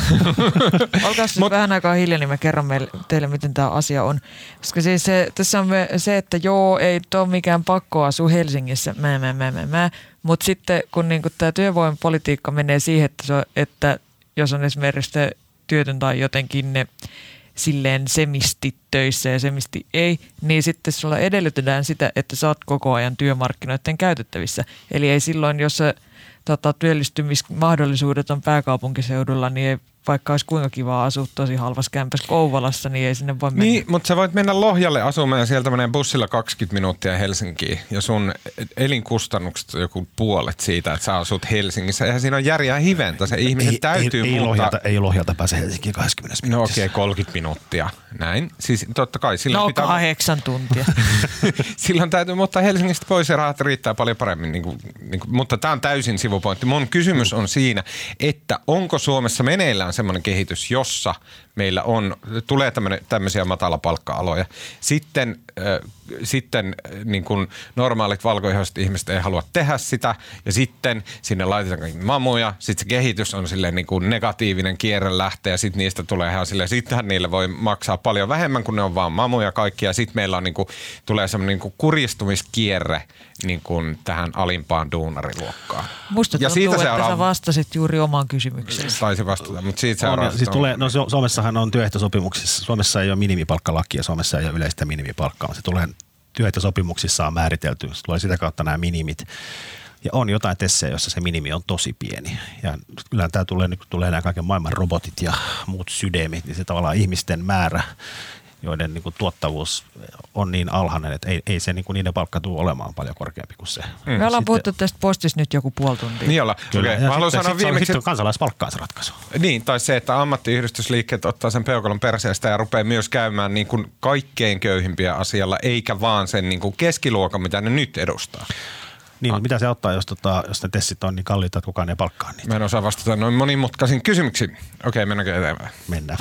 Olkaa siis Mut- vähän aikaa hiljaa, niin mä kerron meille, teille, miten tämä asia on. Koska siis se, tässä on se, että joo, ei ole mikään pakko asua Helsingissä, mä, mä, mä, mä, mä. Mutta sitten kun niinku tämä työvoimapolitiikka menee siihen, että, se on, että jos on esimerkiksi työtön tai jotenkin ne silleen semisti töissä ja semisti ei, niin sitten sulla edellytetään sitä, että sä oot koko ajan työmarkkinoiden käytettävissä. Eli ei silloin, jos se tota, työllistymismahdollisuudet on pääkaupunkiseudulla, niin ei, vaikka olisi kuinka kiva asua tosi halvassa kämpässä Kouvolassa, niin ei sinne voi mennä. niin, mutta sä voit mennä Lohjalle asumaan ja sieltä menee bussilla 20 minuuttia Helsinkiin. Ja sun elinkustannukset on joku puolet siitä, että sä asut Helsingissä. Eihän siinä on järjää hiventä. Se ihminen täytyy ei, ei, muuttaa. lohjalta, ei Lohjalta pääse Helsinkiin 20 No minuutissa. okei, okay, 30 minuuttia. Näin. Siis totta kai silloin No pitää... kahdeksan tuntia. Silloin täytyy muuttaa Helsingistä pois ja rahat riittää paljon paremmin. Niin kuin, niin kuin, mutta tämä on täysin sivupointti. Mun kysymys on siinä, että onko Suomessa meneillään semmoinen kehitys, jossa meillä on, tulee tämmöisiä matalapalkka-aloja. Sitten, äh, sitten niin kuin normaalit valkoihoiset ihmiset ei halua tehdä sitä ja sitten sinne laitetaan kaikki mamuja. Sitten se kehitys on silleen niin kuin negatiivinen kierre lähtee ja sitten niistä tulee ihan silleen, sittenhän niille voi maksaa paljon vähemmän, kun ne on vaan mamuja kaikki ja sitten meillä on niin kuin, tulee semmoinen niin kuin kuristumiskierre niin kuin tähän alimpaan duunariluokkaan. Musta Ja tuntuu, siitä että seuraa- sä vastasit juuri omaan kysymykseen. Taisi vastata, mutta siitä On, seuraa. ja siis tulee, no Su- Suomessahan on työehtosopimuksissa, Suomessa ei ole minimipalkkalakia, Suomessa ei ole yleistä minimipalkkaa. Se tulee työehtosopimuksissa on määritelty, se tulee sitä kautta nämä minimit. Ja on jotain tessejä, jossa se minimi on tosi pieni. Ja kyllä tämä tulee, nyt kun tulee nämä kaiken maailman robotit ja muut sydämit, niin se tavallaan ihmisten määrä, joiden niin kuin, tuottavuus on niin alhainen, että ei, ei se niin kuin, niiden palkka tule olemaan paljon korkeampi kuin se. Me ollaan Sitten- puhuttu tästä postista nyt joku puoli tuntia. Niin olla. Kyllä. Okei, Ja mä haluan sitten, sanoa sitten, viimeksi, Sitten on kansalaispalkkaa se ratkaisu. Niin, tai se, että ammattiyhdistysliikkeet ottaa sen peukalon perseestä ja rupeaa myös käymään niin kuin kaikkein köyhimpiä asialla, eikä vaan sen niin kuin keskiluokan, mitä ne nyt edustaa. Niin, mutta mitä se auttaa, jos, tota, jos ne tessit on niin kalliita, että kukaan ei palkkaa niitä? Mä en osaa vastata noin monimutkaisiin kysymyksiin. Okei, mennäänkö eteenpäin? Mennään.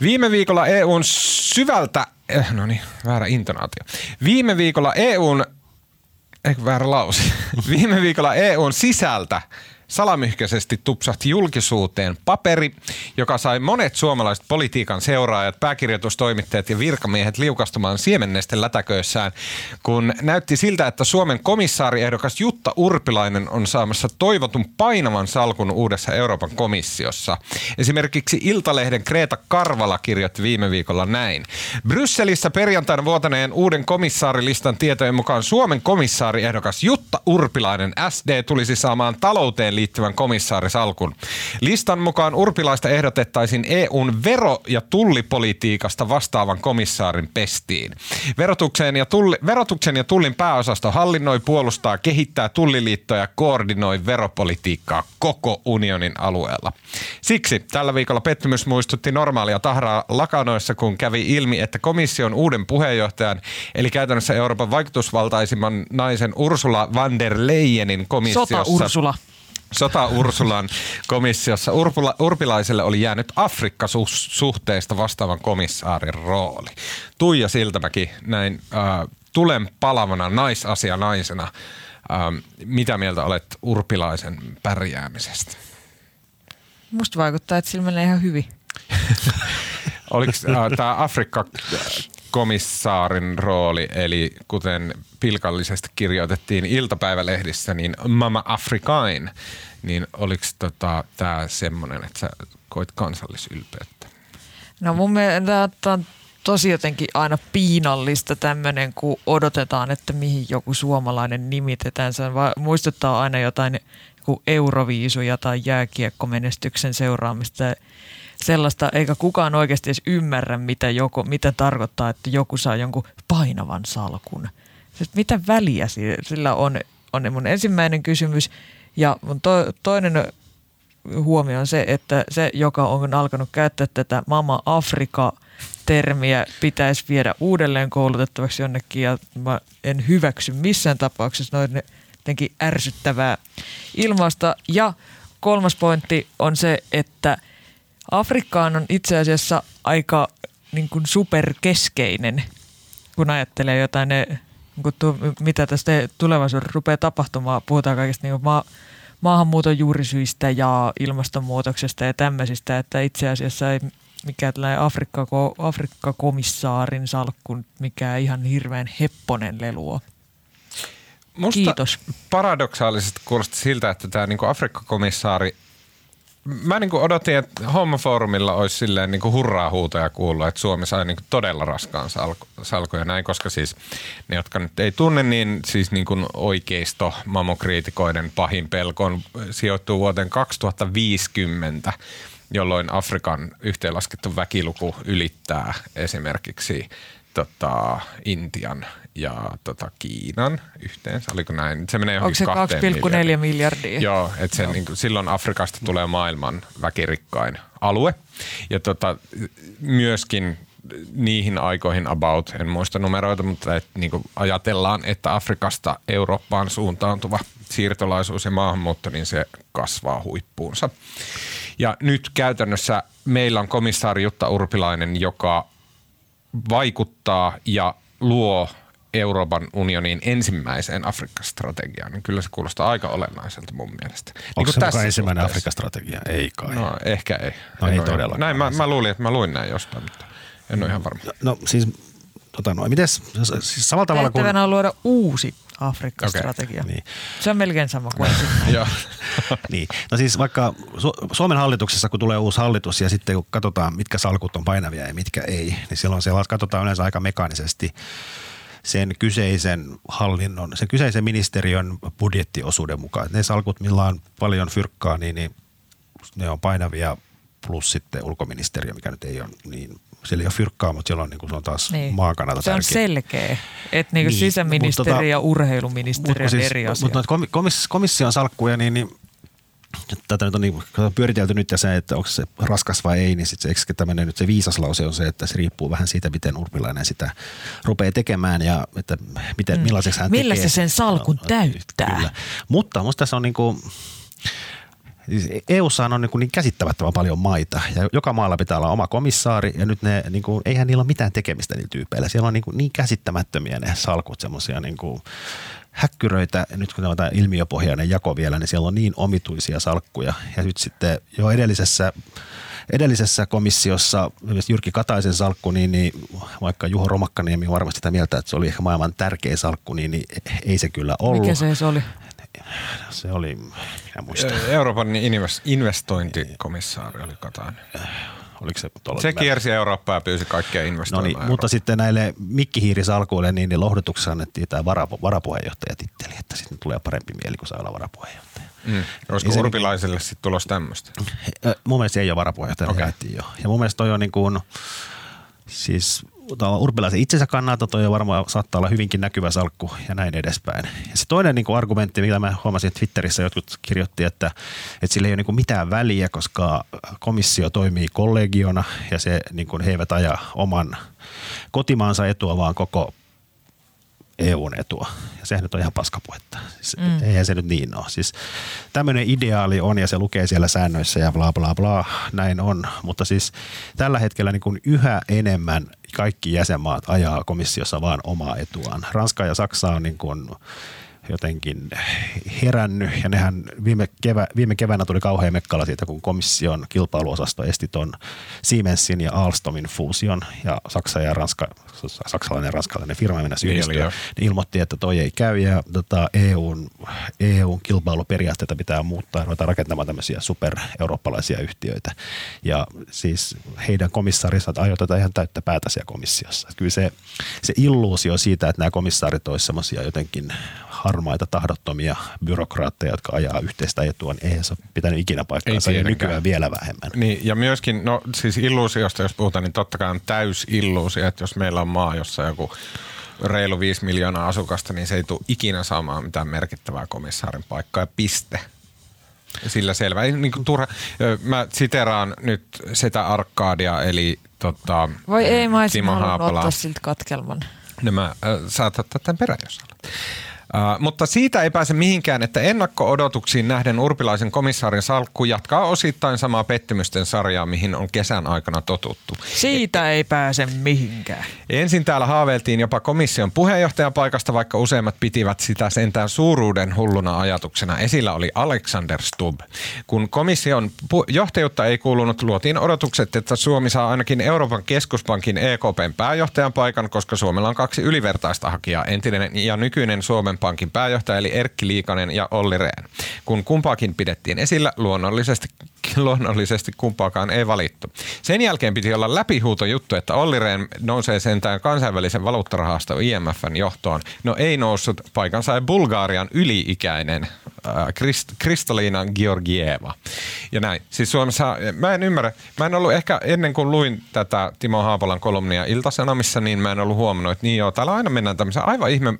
Viime viikolla EUn syvältä, eh, no niin, väärä intonaatio. Viime viikolla EUn, eikö väärä lause, viime viikolla EUn sisältä salamyhkäisesti tupsahti julkisuuteen paperi, joka sai monet suomalaiset politiikan seuraajat, pääkirjoitustoimittajat ja virkamiehet liukastumaan siemennesten lätäköissään, kun näytti siltä, että Suomen komissaariehdokas Jutta Urpilainen on saamassa toivotun painavan salkun uudessa Euroopan komissiossa. Esimerkiksi Iltalehden Kreta Karvala kirjoitti viime viikolla näin. Brysselissä perjantaina vuotaneen uuden komissaarilistan tietojen mukaan Suomen komissaariehdokas Jutta Urpilainen SD tulisi saamaan talouteen liittyvän komissaarisalkun. Listan mukaan Urpilaista ehdotettaisiin EUn vero- ja tullipolitiikasta vastaavan komissaarin pestiin. Verotuksen ja, tulli, verotuksen ja tullin pääosasto hallinnoi, puolustaa, kehittää tulliliittoja ja koordinoi veropolitiikkaa koko unionin alueella. Siksi tällä viikolla pettymys muistutti normaalia tahraa lakanoissa, kun kävi ilmi, että komission uuden puheenjohtajan, eli käytännössä Euroopan vaikutusvaltaisimman naisen Ursula von der Leyenin komissiossa... Sota Ursula. Sota Ursulan komissiossa Urpula, Urpilaiselle oli jäänyt Afrikka-suhteesta vastaavan komissaarin rooli. Tuija Siltämäki näin äh, tulen palavana naisasia naisena. Ähm, mitä mieltä olet urpilaisen pärjäämisestä? Musta vaikuttaa, että sillä menee ihan hyvin. Oliko äh, tämä Afrikka-komissaarin rooli, eli kuten pilkallisesti kirjoitettiin iltapäivälehdissä, niin Mama Afrikain, niin oliko tota, tämä semmoinen, että sä koit kansallisylpeyttä? No mun mielestä tämä on tosi jotenkin aina piinallista tämmöinen, kun odotetaan, että mihin joku suomalainen nimitetään. Se muistuttaa aina jotain kuin euroviisuja tai jääkiekkomenestyksen seuraamista sellaista, eikä kukaan oikeasti edes ymmärrä, mitä, joku, mitä tarkoittaa, että joku saa jonkun painavan salkun. Siis mitä väliä sillä on, on mun ensimmäinen kysymys. Ja mun to, toinen huomio on se, että se, joka on alkanut käyttää tätä Mama Afrika termiä pitäisi viedä uudelleen koulutettavaksi jonnekin ja mä en hyväksy missään tapauksessa noin jotenkin ärsyttävää ilmausta. Ja kolmas pointti on se, että Afrikkaan on itse asiassa aika niin kuin superkeskeinen, kun ajattelee jotain, ne, niin kuin tu, mitä tästä tulevaisuudessa rupeaa tapahtumaan. Puhutaan kaikista niin maa, maahanmuuton juurisyistä ja ilmastonmuutoksesta ja tämmöisistä, että itse asiassa ei mikä tällainen Afrikka, Afrikka-komissaarin salkku, mikä ihan hirveän hepponen lelu Musta Kiitos. paradoksaalisesti kuulosti siltä, että tämä niinku Afrikka-komissaari mä niin odotin, että Hommaforumilla olisi silleen niin hurraa huutoja kuullut, että Suomi sai niin todella raskaan salku, salkuja näin, koska siis ne, jotka nyt ei tunne, niin siis niin kuin oikeisto mamokriitikoiden pahin pelkoon sijoittuu vuoteen 2050 jolloin Afrikan yhteenlaskettu väkiluku ylittää esimerkiksi tota, Intian ja tota, Kiinan yhteensä. Oliko näin? Se menee Onko se 2,4 miljardia? Joo, että no. niin silloin Afrikasta tulee maailman väkirikkain alue. Ja tota, myöskin niihin aikoihin about, en muista numeroita, mutta et, niin ajatellaan, että Afrikasta Eurooppaan suuntaantuva siirtolaisuus ja maahanmuutto, niin se kasvaa huippuunsa. Ja nyt käytännössä meillä on komissaari Jutta Urpilainen, joka vaikuttaa ja luo Euroopan unionin ensimmäiseen Afrikka-strategiaan, niin kyllä se kuulostaa aika olennaiselta mun mielestä. Onko niin se tässä ensimmäinen Afrikka-strategia? Ei kai. No ehkä ei. No en ei todella. Näin mä, mä, luulin, että mä luin näin jostain, mutta en ole ihan varma. No siis, tota no, mites, siis samalla tavalla kuin... on luoda uusi Afrikka-strategia. Okay, niin. Se on melkein sama kuin Joo. niin. No siis vaikka Su- Suomen hallituksessa, kun tulee uusi hallitus ja sitten kun katsotaan, mitkä salkut on painavia ja mitkä ei, niin silloin siellä katsotaan yleensä aika mekaanisesti sen kyseisen hallinnon, sen kyseisen ministeriön budjettiosuuden mukaan. Ne salkut, millä on paljon fyrkkaa, niin, niin ne on painavia plus sitten ulkoministeriö, mikä nyt ei ole niin siellä ei ole fyrkkaa, mutta siellä on, niin kuin, se on taas niin. maan kannalta Se on tärkeä. selkeä, että niin niin, sisäministeri tota, ja urheiluministeri on siis, eri asia. Mutta komis, komission salkkuja, niin, niin tätä nyt on niin pyöritelty nyt ja se, että onko se raskas vai ei, niin sitten se, tämmöinen nyt se viisas lause on se, että se riippuu vähän siitä, miten urpilainen sitä rupeaa tekemään ja että miten, mm. millaiseksi hän Millä tekee. se sen salkun no, täyttää. Kyllä. Mutta musta se on niin kuin, EUssa on niin, niin käsittämättömän paljon maita ja joka maalla pitää olla oma komissaari ja nyt ne, niin kuin, eihän niillä ole mitään tekemistä niillä tyypeillä. Siellä on niin, kuin, niin käsittämättömiä ne salkut, semmoisia niin kuin, häkkyröitä, nyt kun tämä ilmiöpohjainen jako vielä, niin siellä on niin omituisia salkkuja. Ja nyt sitten jo edellisessä edellisessä komissiossa Jyrki Kataisen salkku, niin, niin vaikka Juho Romakkaniemi on varmasti sitä mieltä, että se oli ehkä maailman tärkein salkku, niin, niin ei se kyllä ollut. Mikä se oli? Se oli, minä muista. Euroopan investointikomissaari oli Katainen. Oliko se, se kiersi Eurooppaa ja pyysi kaikkia investoimaan. No niin, mutta sitten näille mikkihiirisalkuille niin, niin lohdutuksessa annettiin tämä varapu, varapuheenjohtajatitteli, että sitten tulee parempi mieli, kun saa olla varapuheenjohtaja. Mm. Olisiko niin urpilaiselle sitten tulos tämmöistä? Mun mielestä se ei ole varapuheenjohtaja, okay. jo. Ja mun mielestä toi on niin kuin, siis urpilaisen itsensä kannalta toi varmaan saattaa olla hyvinkin näkyvä salkku ja näin edespäin. Ja se toinen niin kuin argumentti, mitä mä huomasin Twitterissä, jotkut kirjoitti, että, että sillä ei ole niin kuin mitään väliä, koska komissio toimii kollegiona ja se, niin kuin he eivät aja oman kotimaansa etua, vaan koko EUn etua. Ja sehän nyt on ihan paskapuhetta. Siis mm. Eihän se nyt niin ole. Siis tämmöinen ideaali on ja se lukee siellä säännöissä ja bla bla bla, näin on. Mutta siis tällä hetkellä niin kuin yhä enemmän kaikki jäsenmaat ajaa komissiossa vaan omaa etuaan. Ranska ja Saksa on niin kuin jotenkin herännyt ja nehän viime, kevä, viime keväänä tuli kauhean mekkala siitä, kun komission kilpailuosasto esti ton Siemensin ja Alstomin fuusion ja Saksa ja Ranska, saksalainen ja ranskalainen firma mennä yhdistyä. Niin, niin ilmoitti, että toi ei käy ja tota, EUn, EUn kilpailuperiaatteita pitää muuttaa ja ruveta rakentamaan tämmöisiä super-eurooppalaisia yhtiöitä. Ja siis heidän komissaarinsa aiotetaan ihan täyttä päätä siellä komissiossa. Kyllä se, se illuusio siitä, että nämä komissaarit olisivat semmoisia jotenkin harmaita, tahdottomia byrokraatteja, jotka ajaa yhteistä etua, niin eihän se ole pitänyt ikinä paikkaansa ja nykyään vielä vähemmän. Niin, ja myöskin, no siis illuusiosta jos puhutaan, niin totta kai on täys illuusio, että jos meillä on maa, jossa joku reilu 5 miljoonaa asukasta, niin se ei tule ikinä saamaan mitään merkittävää komissaarin paikkaa ja piste. Sillä selvä. Ei, niin kuin turha, mä siteraan nyt sitä Arkadia, eli tota, Voi ei, mä olisin ottaa siltä katkelman. No mä, äh, saat ottaa tämän perään, jos haluat. Uh, mutta siitä ei pääse mihinkään, että ennakko-odotuksiin nähden urpilaisen komissaarin salkku jatkaa osittain samaa pettymysten sarjaa, mihin on kesän aikana totuttu. Siitä ei pääse mihinkään. Ensin täällä haaveiltiin jopa komission puheenjohtajan paikasta, vaikka useimmat pitivät sitä sentään suuruuden hulluna ajatuksena. Esillä oli Alexander Stubb. Kun komission pu- johtajuutta ei kuulunut, luotiin odotukset, että Suomi saa ainakin Euroopan keskuspankin EKPn pääjohtajan paikan, koska Suomella on kaksi ylivertaista hakijaa, entinen ja nykyinen Suomen Pankin pääjohtaja eli Erkki Liikanen ja Olli Rehn. Kun kumpaakin pidettiin esillä, luonnollisesti, luonnollisesti kumpaakaan ei valittu. Sen jälkeen piti olla läpihuuto juttu, että Olli Rehn nousee sentään kansainvälisen valuuttarahasto IMFn johtoon. No ei noussut, paikan sai Bulgarian yliikäinen Krist, Kristaliina Georgieva. Ja näin. Siis Suomessa, mä en ymmärrä, mä en ollut ehkä ennen kuin luin tätä Timo Haapolan kolumnia Iltasanomissa, niin mä en ollut huomannut, että niin joo, täällä aina mennään tämmöisen aivan ihme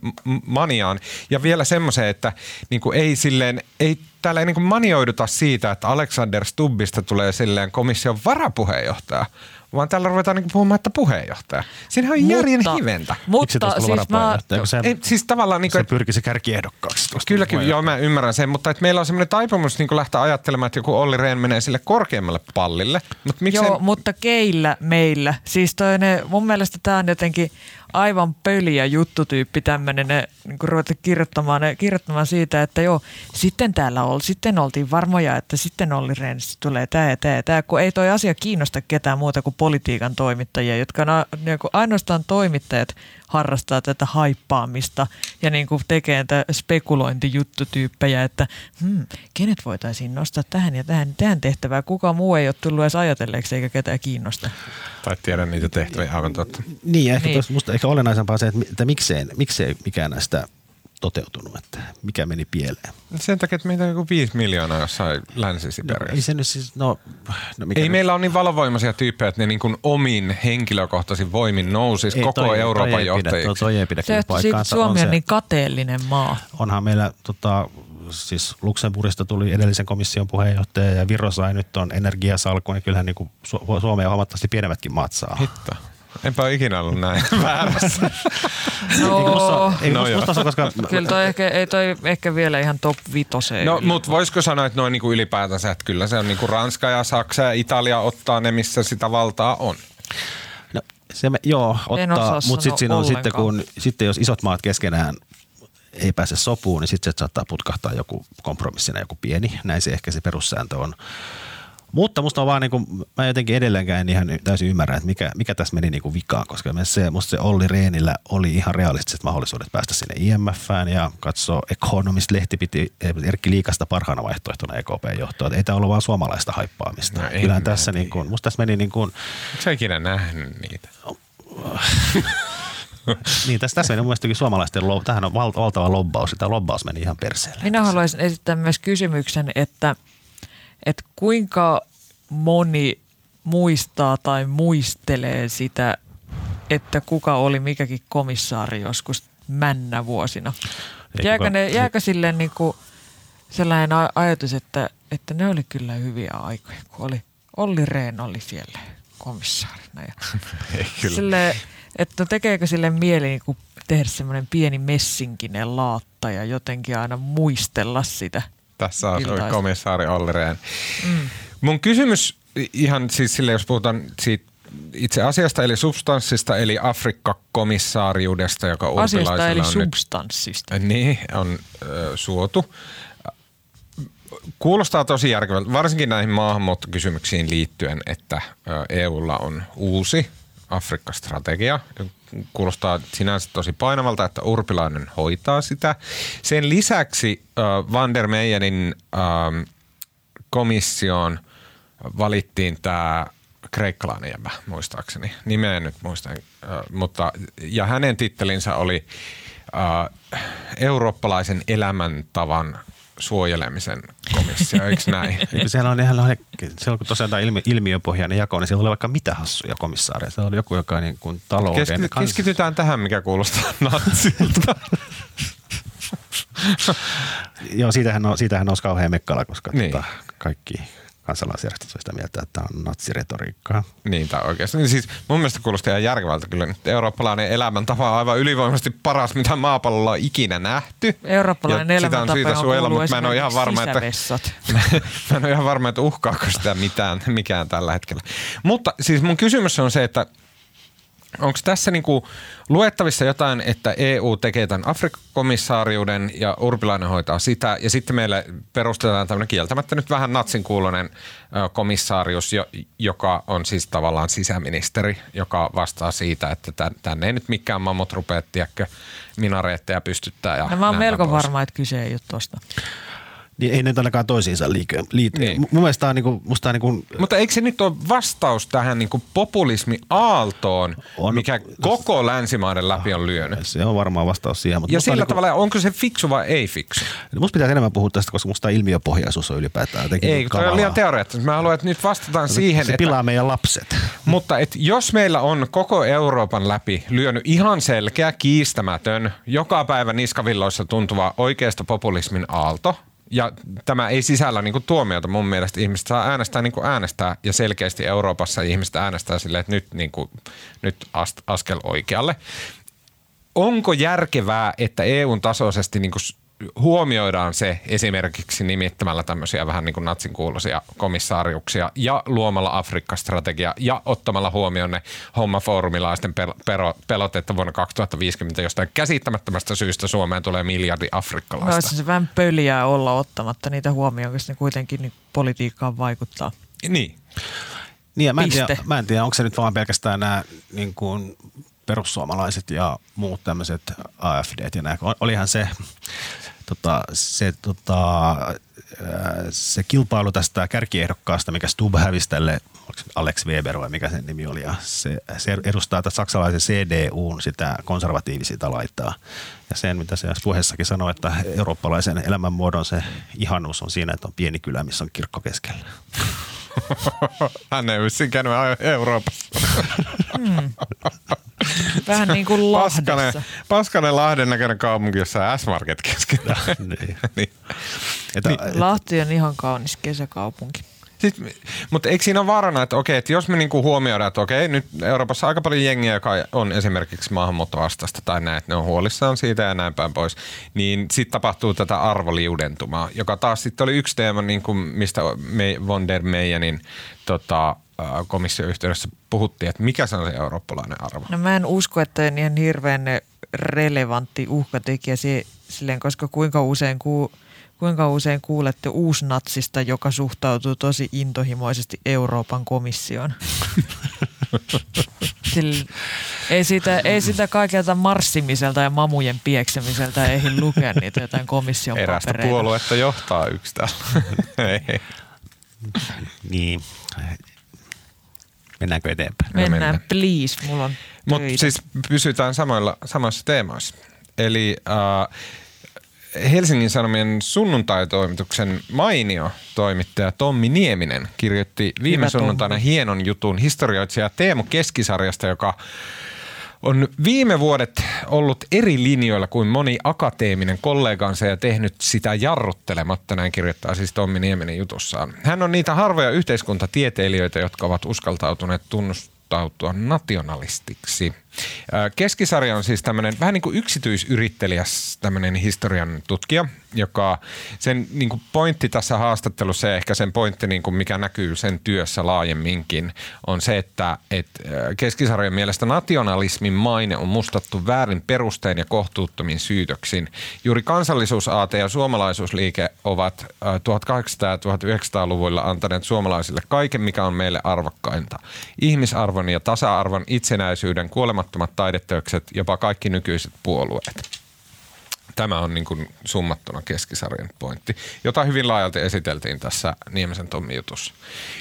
maniaan. Ja vielä semmoiseen, että niin kuin ei silleen, ei täällä ei niin kuin manioiduta siitä, että Alexander Stubbista tulee silleen komission varapuheenjohtaja, vaan täällä ruvetaan niin puhumaan, että puheenjohtaja. Siinähän on mutta, järjen hiventä. Mutta siis mä... Se, ei, siis tavallaan niin kuin, se pyrkisi kärkiehdokkaaksi. Kyllä, kyllä joo, mä ymmärrän sen, mutta että meillä on semmoinen taipumus niin lähteä ajattelemaan, että joku Olli Rehn menee sille korkeammalle pallille. Mutta miksei... Joo, mutta keillä meillä? Siis toinen, mun mielestä tämä on jotenkin aivan pöliä juttutyyppi tämmöinen, ne niin ruveta kirjoittamaan, ne, kirjoittamaan siitä, että joo, sitten täällä oli, sitten oltiin varmoja, että sitten Olli Rehn tulee tämä ja tämä ja tämä, kun ei toi asia kiinnosta ketään muuta kuin politiikan toimittajia, jotka on niin ainoastaan toimittajat harrastaa tätä haippaamista ja niin kuin tekee tätä spekulointijuttutyyppejä, että hmm, kenet voitaisiin nostaa tähän ja tähän, tähän tehtävään. Kuka muu ei ole tullut edes ajatelleeksi eikä ketään kiinnosta. Tai tiedä niitä tehtäviä, aivan totta. Niin, ehkä, niin. musta ehkä olennaisempaa se, että, että miksei, miksei mikään näistä toteutunut, että mikä meni pieleen. Sen takia, että meitä on joku 5 miljoonaa jossain länsi no, ei se nyt siis, no, no mikä ei nyt? meillä on niin valovoimaisia tyyppejä, että ne niin kuin omin henkilökohtaisin voimin nousisi ei, koko toi, Euroopan toi johtajiksi. Pidä, toi ei pidä se, paikkaansa. Suomi on, on niin kateellinen maa. Onhan meillä tota, siis Luxemburgista tuli edellisen komission puheenjohtaja ja Viro sai nyt on energiasalku, niin kyllähän niin kuin Suomea huomattavasti pienemmätkin maat saa. Hitta. Enpä ole ikinä ollut näin väärässä. No, eikö musta, eikö no musta, koska... Kyllä toi ehkä, ei toi ehkä vielä ihan top vitoseen. No, mutta voisiko sanoa, että noin niinku ylipäätänsä, että kyllä se on niinku Ranska ja Saksa ja Italia ottaa ne, missä sitä valtaa on. No, se me, joo, ottaa, mutta sitten siinä on sitten, kun, sitten jos isot maat keskenään ei pääse sopuun, niin sitten se saattaa putkahtaa joku kompromissina joku pieni. Näin se ehkä se perussääntö on. Mutta musta on vaan niin kuin, mä jotenkin edelleenkään en ihan täysin ymmärrä, että mikä, mikä tässä meni niin kuin vikaan, koska se, musta se Olli Reenillä oli ihan realistiset mahdollisuudet päästä sinne IMFään ja katsoa Economist-lehti piti Erkki Liikasta parhaana vaihtoehtona EKP-johtoa. Ei tämä ollut vaan suomalaista haippaamista. No, Kyllähän tässä niin kuin, musta tässä meni niin kuin... Sä ikinä nähnyt niitä? niin, tässä, tässä meni mun mielestä suomalaisten, tähän on valtava lobbaus, ja tämä lobbaus meni ihan perseelle. Minä haluaisin esittää myös kysymyksen, että – että kuinka moni muistaa tai muistelee sitä, että kuka oli mikäkin komissaari joskus männä vuosina. Jääkö, ne, jääkö silleen niin kuin sellainen ajatus, että, että ne oli kyllä hyviä aikoja, kun oli Olli Rehn oli siellä komissaarina. Ja kyllä. Sille, Että tekeekö sille mieli niin tehdä semmoinen pieni messinkinen laatta ja jotenkin aina muistella sitä Tässä on iltaista. komissaari Olli Rehn. Mm. Mun kysymys ihan siis sille, jos puhutaan siitä itse asiasta eli substanssista eli Afrikka-komissaariudesta, joka Asiasta urpilaisella eli on nyt substanssista. Niin, on ö, suotu. Kuulostaa tosi järkevältä, varsinkin näihin maahanmuuttokysymyksiin liittyen, että EUlla on uusi Afrikka-strategia. Kuulostaa sinänsä tosi painavalta, että Urpilainen hoitaa sitä. Sen lisäksi ö, Van der Meyenin ö, komissioon valittiin tämä kreikkalainen jäbä, muistaakseni. Nimeä nyt muista, äh, mutta, ja hänen tittelinsä oli äh, eurooppalaisen elämäntavan suojelemisen komissio, eikö näin? Eikö siellä on ihan, siellä on tosiaan tämä ilmi, ilmiöpohjainen jako, niin siellä oli vaikka mitä hassuja komissaareja. Se oli joku, joka niin kuin talouden... Keskity, kans- keskitytään tähän, mikä kuulostaa natsilta. Joo, siitähän on, siitähän nousi kauhean mekkala, koska Niin. niin. tota, kaikki kansalaisjärjestöt on sitä mieltä, että tämä on natsiretoriikkaa. niin, tai oikeasti. Niin siis mun mielestä kuulostaa ihan järkevältä kyllä. että Eurooppalainen elämäntapa on aivan ylivoimaisesti paras, mitä maapallolla on ikinä nähty. Eurooppalainen Ja sitä on elämäntapa, syytä suojella, mutta mä en ole ihan varma, että. Mä en ole ihan varma, että uhkaako sitä mitään, mikään tällä hetkellä. Mutta siis mun kysymys on se, että onko tässä niinku luettavissa jotain, että EU tekee tämän Afrikka-komissaariuden ja Urpilainen hoitaa sitä ja sitten meille perustetaan tämmöinen kieltämättä nyt vähän natsin kuulonen komissaarius, jo, joka on siis tavallaan sisäministeri, joka vastaa siitä, että tän- tänne ei nyt mikään mammut rupea, tiedätkö, minareetteja pystyttää. Ja No mä oon melko pois. varma, että kyse ei ole tosta. Niin ei ne ainakaan toisiinsa liity. Niin. Mun mielestä tämä on, niinku, musta on niinku, Mutta eikö se nyt ole vastaus tähän niin populismi-aaltoon, On. mikä koko länsimaiden läpi on lyönyt? se on varmaan vastaus siihen. Mutta Ja musta on sillä niinku, tavalla, onko se fiksu vai ei fiksu? Musta pitäisi enemmän puhua tästä, koska musta ilmiöpohjaisuus on ylipäätään jotenkin Ei, kun toi on liian teoreettista. Mä haluan, että nyt vastataan siihen, se että, pilaa meidän lapset. mutta et jos meillä on koko Euroopan läpi lyönyt ihan selkeä, kiistämätön, joka päivä niskavilloissa tuntuva oikeasta populismin aalto, ja tämä ei sisällä niin tuomiota mun mielestä. Ihmiset saa äänestää niin kuin äänestää ja selkeästi Euroopassa ihmiset äänestää silleen, että nyt, niin kuin, nyt askel oikealle. Onko järkevää, että EUn tasoisesti niin huomioidaan se esimerkiksi nimittämällä tämmöisiä vähän niin kuin natsin kuuluisia komissaariuksia ja luomalla Afrikka-strategia ja ottamalla huomioon ne hommafoorumilaisten pel- pelot, että vuonna 2050 jostain käsittämättömästä syystä Suomeen tulee miljardi No, afrikkalaista. olisi se vähän pöliää olla ottamatta niitä huomioon, koska ne kuitenkin niin politiikkaan vaikuttaa. Niin. Niin, ja mä, en tiedä, mä en tiedä, onko se nyt vaan pelkästään nämä niin kuin perussuomalaiset ja muut tämmöiset AFD ja nämä. Olihan se, tota, se, tota, ää, se kilpailu tästä kärkiehdokkaasta, mikä Stub hävisi tälle, Alex Weber vai mikä sen nimi oli, ja se, se edustaa tätä saksalaisen CDUn sitä konservatiivista laitaa. Ja sen, mitä se puheessakin sanoi, että eurooppalaisen elämänmuodon se ihanuus on siinä, että on pieni kylä, missä on kirkko keskellä. Hän ei vissiin käynyt Euroopassa. Vähän niin kuin Paskanen, Lahdessa. paskanen Lahden näköinen kaupunki, jossa on S-Market keskellä. Niin. Niin. Lahti on ihan kaunis kesäkaupunki. Siis, mutta eikö siinä ole vaarana, että okei, että jos me niinku huomioidaan, että okei, nyt Euroopassa on aika paljon jengiä, joka on esimerkiksi maahanmuuttovastaista tai näin, että ne on huolissaan siitä ja näin päin pois, niin sitten tapahtuu tätä arvoliudentumaa, joka taas sitten oli yksi teema, niin kuin mistä me, von der Meyenin tota, komission yhteydessä puhuttiin, että mikä se on se eurooppalainen arvo. No mä en usko, että on ihan hirveän relevantti uhkatekijä si- silleen, koska kuinka usein, ku- kuinka usein kuulette uusnatsista, joka suhtautuu tosi intohimoisesti Euroopan komissioon. Sillä, ei, sitä, ei sitä kaikelta marssimiselta ja mamujen pieksemiseltä ehdi lukea niitä jotain komission Erästä papereita. puoluetta johtaa yksi täällä. Ei. Niin. Mennäänkö eteenpäin? Mennään, mennään. please, mulla on Mutta siis pysytään samoilla, samoissa teemoissa. Eli äh, Helsingin Sanomien sunnuntaitoimituksen mainio toimittaja Tommi Nieminen kirjoitti viime Hyvä sunnuntaina Tommi. hienon jutun historioitsija Teemu Keskisarjasta, joka on viime vuodet ollut eri linjoilla kuin moni akateeminen kollegansa ja tehnyt sitä jarruttelematta, näin kirjoittaa siis Tommi Nieminen jutussaan. Hän on niitä harvoja yhteiskuntatieteilijöitä, jotka ovat uskaltautuneet tunnustautua nationalistiksi. Keskisarja on siis tämmöinen vähän niin kuin yksityisyrittelijäs tämmöinen historian tutkija, joka sen niin kuin pointti tässä haastattelussa ja ehkä sen pointti, niin kuin mikä näkyy sen työssä laajemminkin, on se, että, että keskisarjan mielestä nationalismin maine on mustattu väärin perustein ja kohtuuttomin syytöksin. Juuri kansallisuusaate ja suomalaisuusliike ovat 1800- ja 1900-luvuilla antaneet suomalaisille kaiken, mikä on meille arvokkainta. Ihmisarvon ja tasa-arvon, itsenäisyyden, kuolemattomat taideteokset, jopa kaikki nykyiset puolueet. Tämä on niin kuin summattuna keskisarjan pointti, jota hyvin laajalti esiteltiin tässä Niemisen Tommi jutussa.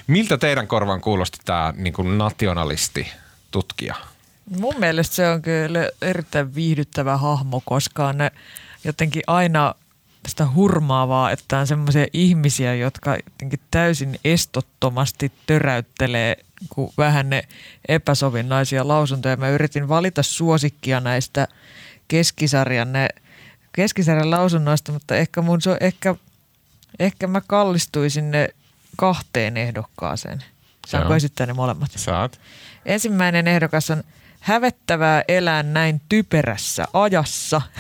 Miltä teidän korvan kuulosti tämä niin kuin nationalisti tutkija? Mun mielestä se on kyllä erittäin viihdyttävä hahmo, koska ne jotenkin aina sitä hurmaavaa, että on semmoisia ihmisiä, jotka jotenkin täysin estottomasti töräyttelee kun vähän ne epäsovinnaisia lausuntoja. Mä yritin valita suosikkia näistä keskisarjan, ne, keskisarjan lausunnoista, mutta ehkä, mun, so, ehkä, ehkä mä kallistuisin ne kahteen ehdokkaaseen. Saanko Joo. esittää ne molemmat? Saat. Ensimmäinen ehdokas on hävettävää elää näin typerässä ajassa –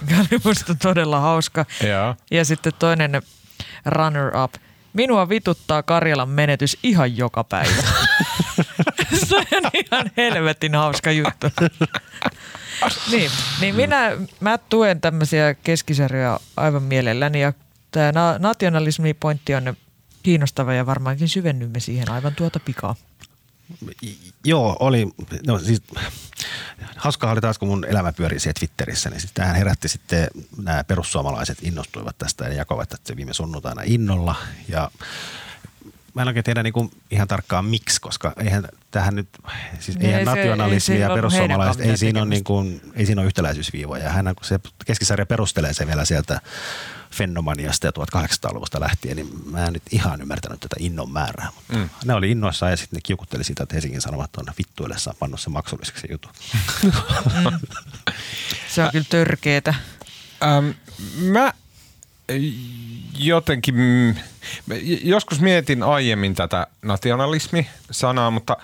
mikä oli musta todella hauska. Ja, ja sitten toinen runner-up. Minua vituttaa Karjalan menetys ihan joka päivä. Se on ihan helvetin hauska juttu. niin, niin minä, mä tuen tämmöisiä keskisarjoja aivan mielelläni ja tämä nationalismi-pointti on kiinnostava ja varmaankin syvennymme siihen aivan tuota pikaa. Joo, oli. No, siis, hauskaa oli taas, kun mun elämä pyöri siellä Twitterissä, niin tähän herätti sitten nämä perussuomalaiset innostuivat tästä ja jakoivat tätä viime sunnuntaina innolla. Ja mä en oikein tiedä niin kuin ihan tarkkaan miksi, koska eihän tähän nyt, siis niin eihän ei nationalismi ei ja perussuomalaiset, ei siinä, on niin kuin, ei siinä ole yhtäläisyysviivoja. Hän, kun se keskisarja perustelee se vielä sieltä Fennomaniasta ja 1800-luvusta lähtien, niin mä en nyt ihan ymmärtänyt tätä innon määrää. Mutta mm. Ne oli innoissaan ja sitten ne kiukutteli siitä, että Helsingin Sanomat on vittuillessaan pannut sen maksulliseksi jutu. Se on kyllä törkeetä. Ähm, mä jotenkin, joskus mietin aiemmin tätä nationalismi-sanaa, mutta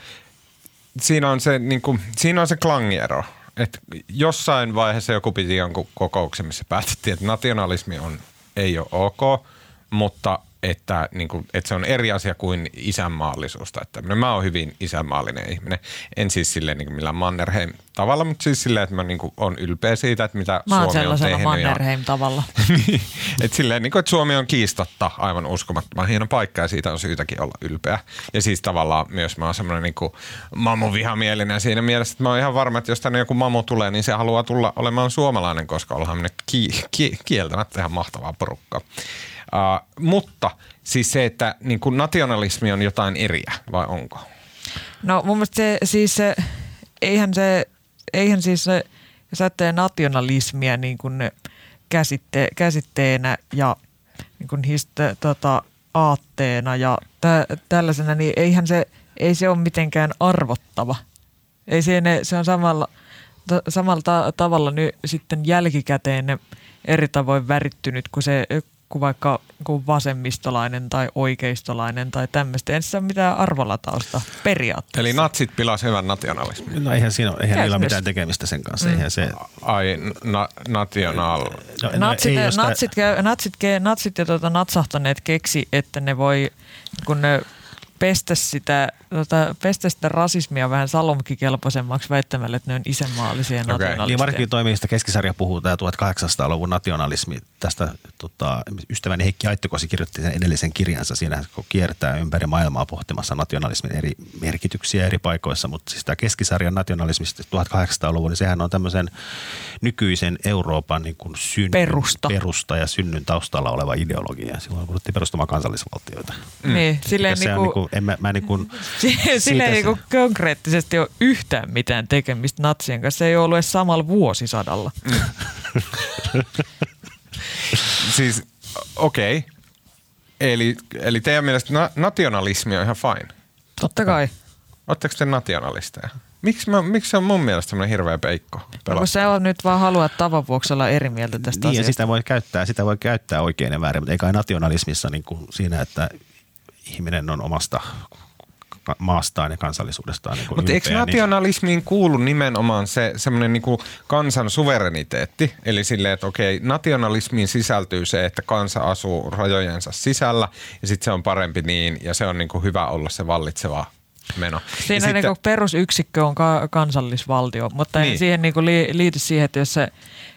siinä on se, niin kuin, siinä on se klangiero. Että jossain vaiheessa joku piti jonkun kokouksen, missä päätettiin, että nationalismi on, ei ole ok, mutta että, niin kuin, että se on eri asia kuin isänmaallisuus. Että mä oon hyvin isänmaallinen ihminen. En siis silleen niin millään Mannerheim tavalla, mutta siis silleen, että mä niin kuin, on ylpeä siitä, että mitä mä Suomi on tehnyt. Mannerheim tavalla. niin, että silleen, niin kuin, että Suomi on kiistatta aivan uskomattoman hieno paikka ja siitä on syytäkin olla ylpeä. Ja siis tavallaan myös mä oon semmoinen niin kuin mamu vihamielinen siinä mielessä, että mä oon ihan varma, että jos tänne joku mamu tulee, niin se haluaa tulla olemaan suomalainen, koska ollaan me ki- ki- kieltämättä ihan mahtavaa porukkaa. Uh, mutta siis se, että niin kuin nationalismi on jotain eriä, vai onko? No mun mielestä se, siis se, eihän se, eihän siis se, jos ajattelee nationalismia niin kuin käsitte, käsitteenä ja niin kuin histe, tota, aatteena ja tä, tällaisena, niin eihän se, ei se ole mitenkään arvottava. Ei se, ne, se on samalla, samalla ta, tavalla nyt sitten jälkikäteen eri tavoin värittynyt kuin se kuin vaikka kuin vasemmistolainen tai oikeistolainen tai tämmöistä. Ei se ole mitään arvolatausta periaatteessa. Eli natsit pilas hyvän nationalismin. No eihän, siinä ole, eihän niillä ole mitään tekemistä sen kanssa. Mm. Eihän se... Ai, na, national... No, no, natsit, natsit, natsit, natsit, natsit ja tuota, natsahtaneet keksi, että ne voi, kun ne pestä sitä, tota, pestä sitä rasismia vähän salomkikelpoisemmaksi väittämällä, että ne on isänmaallisia okay. nationalisteja. Niin varsinkin toimista keskisarja puhuu tämä 1800-luvun nationalismi. Tästä tota, ystäväni Heikki Aittokosi kirjoitti sen edellisen kirjansa. Siinä kun kiertää ympäri maailmaa pohtimassa nationalismin eri merkityksiä eri paikoissa. Mutta siis tämä keskisarjan nationalismista 1800-luvun, niin sehän on tämmöisen nykyisen Euroopan niin kuin syn, perusta. perusta ja synnyn taustalla oleva ideologia. Silloin kun perustamaan kansallisvaltioita. Mm. Niin, silleen niin kuin, en mä, mä niin kuin, Sillä ei niin konkreettisesti ole yhtään mitään tekemistä natsien kanssa. Se ei ollut edes samalla vuosisadalla. Mm. siis okei. Okay. Eli, eli teidän mielestä na- nationalismi on ihan fine? Totta kai. Oletteko te nationalisteja? Miksi, mä, miksi se on mun mielestä semmoinen hirveä peikko? No, kun se on nyt vaan haluaa tavan vuoksi olla eri mieltä tästä niin, asiasta. sitä voi käyttää, sitä voi käyttää oikein ja väärin, mutta ei kai nationalismissa niin kuin siinä, että ihminen on omasta maastaan ja kansallisuudestaan niin Mutta eikö niin- nationalismiin kuulu nimenomaan se semmoinen niinku kansan suvereniteetti? Eli silleen, että okei, nationalismiin sisältyy se, että kansa asuu rajojensa sisällä ja sitten se on parempi niin ja se on niinku hyvä olla se vallitseva meno. Siinä ja sitten, niin perusyksikkö on ka- kansallisvaltio, mutta niin. Niin. ei siihen niin kuin li- liity siihen, että jos se,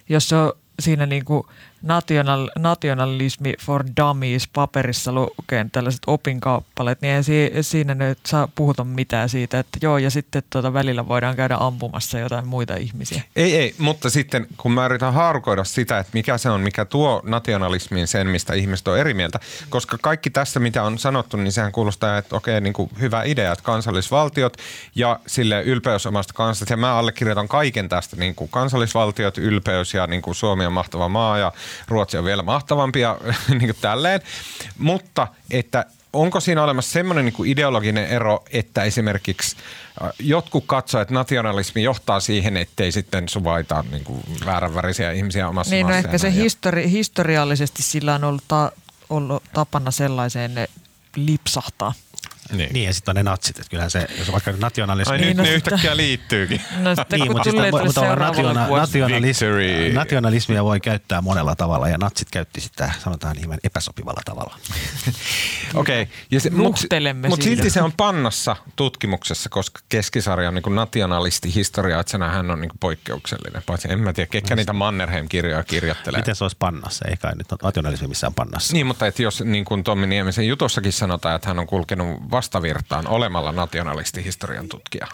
jos se on siinä niin kuin national, nationalismi for dummies paperissa lukee tällaiset opinkappaleet, niin ei si- siinä nyt saa puhuta mitään siitä, että joo ja sitten tuota välillä voidaan käydä ampumassa jotain muita ihmisiä. Ei, ei, mutta sitten kun mä yritän haarukoida sitä, että mikä se on, mikä tuo nationalismiin sen, mistä ihmiset on eri mieltä, koska kaikki tässä, mitä on sanottu, niin sehän kuulostaa, että okei, niin kuin hyvä idea, että kansallisvaltiot ja sille ylpeys omasta kansasta, ja mä allekirjoitan kaiken tästä, niin kuin kansallisvaltiot, ylpeys ja niin kuin Suomi on mahtava maa ja Ruotsi on vielä mahtavampi ja niin kuin tälleen, mutta että onko siinä olemassa semmoinen niin ideologinen ero, että esimerkiksi äh, jotkut katsoo, että nationalismi johtaa siihen, ettei sitten suvaita niin kuin vääränvärisiä ihmisiä omassa Niin no maassaan ehkä se histori- historiallisesti sillä on ollut, ta- ollut tapana sellaiseen lipsahtaa. Niin. Niin ja sitten on ne natsit, että kyllähän se, jos vaikka nationalismi, Ai Niin, nyt no ne sitä- yhtäkkiä liittyykin. No sitten Niin, kun mutta, tulee mutta seuraavalle nationa, nationalismi, nationalismia voi käyttää monella tavalla ja natsit käytti sitä sanotaan hieman epäsopivalla tavalla. Okei. Okay. Mutta siitä. silti se on pannassa tutkimuksessa, koska keskisarja on niin nationalisti historia, että hän on niin poikkeuksellinen. Paitsi en mä tiedä, ketkä niitä Mannerheim-kirjoja kirjoittelee. Miten se olisi pannassa? Ei kai nyt nationalismi missään pannassa. Niin, mutta että jos niin kuin Tommi Niemisen jutossakin sanotaan, että hän on kulkenut vastavirtaan olemalla nationalisti historian tutkija.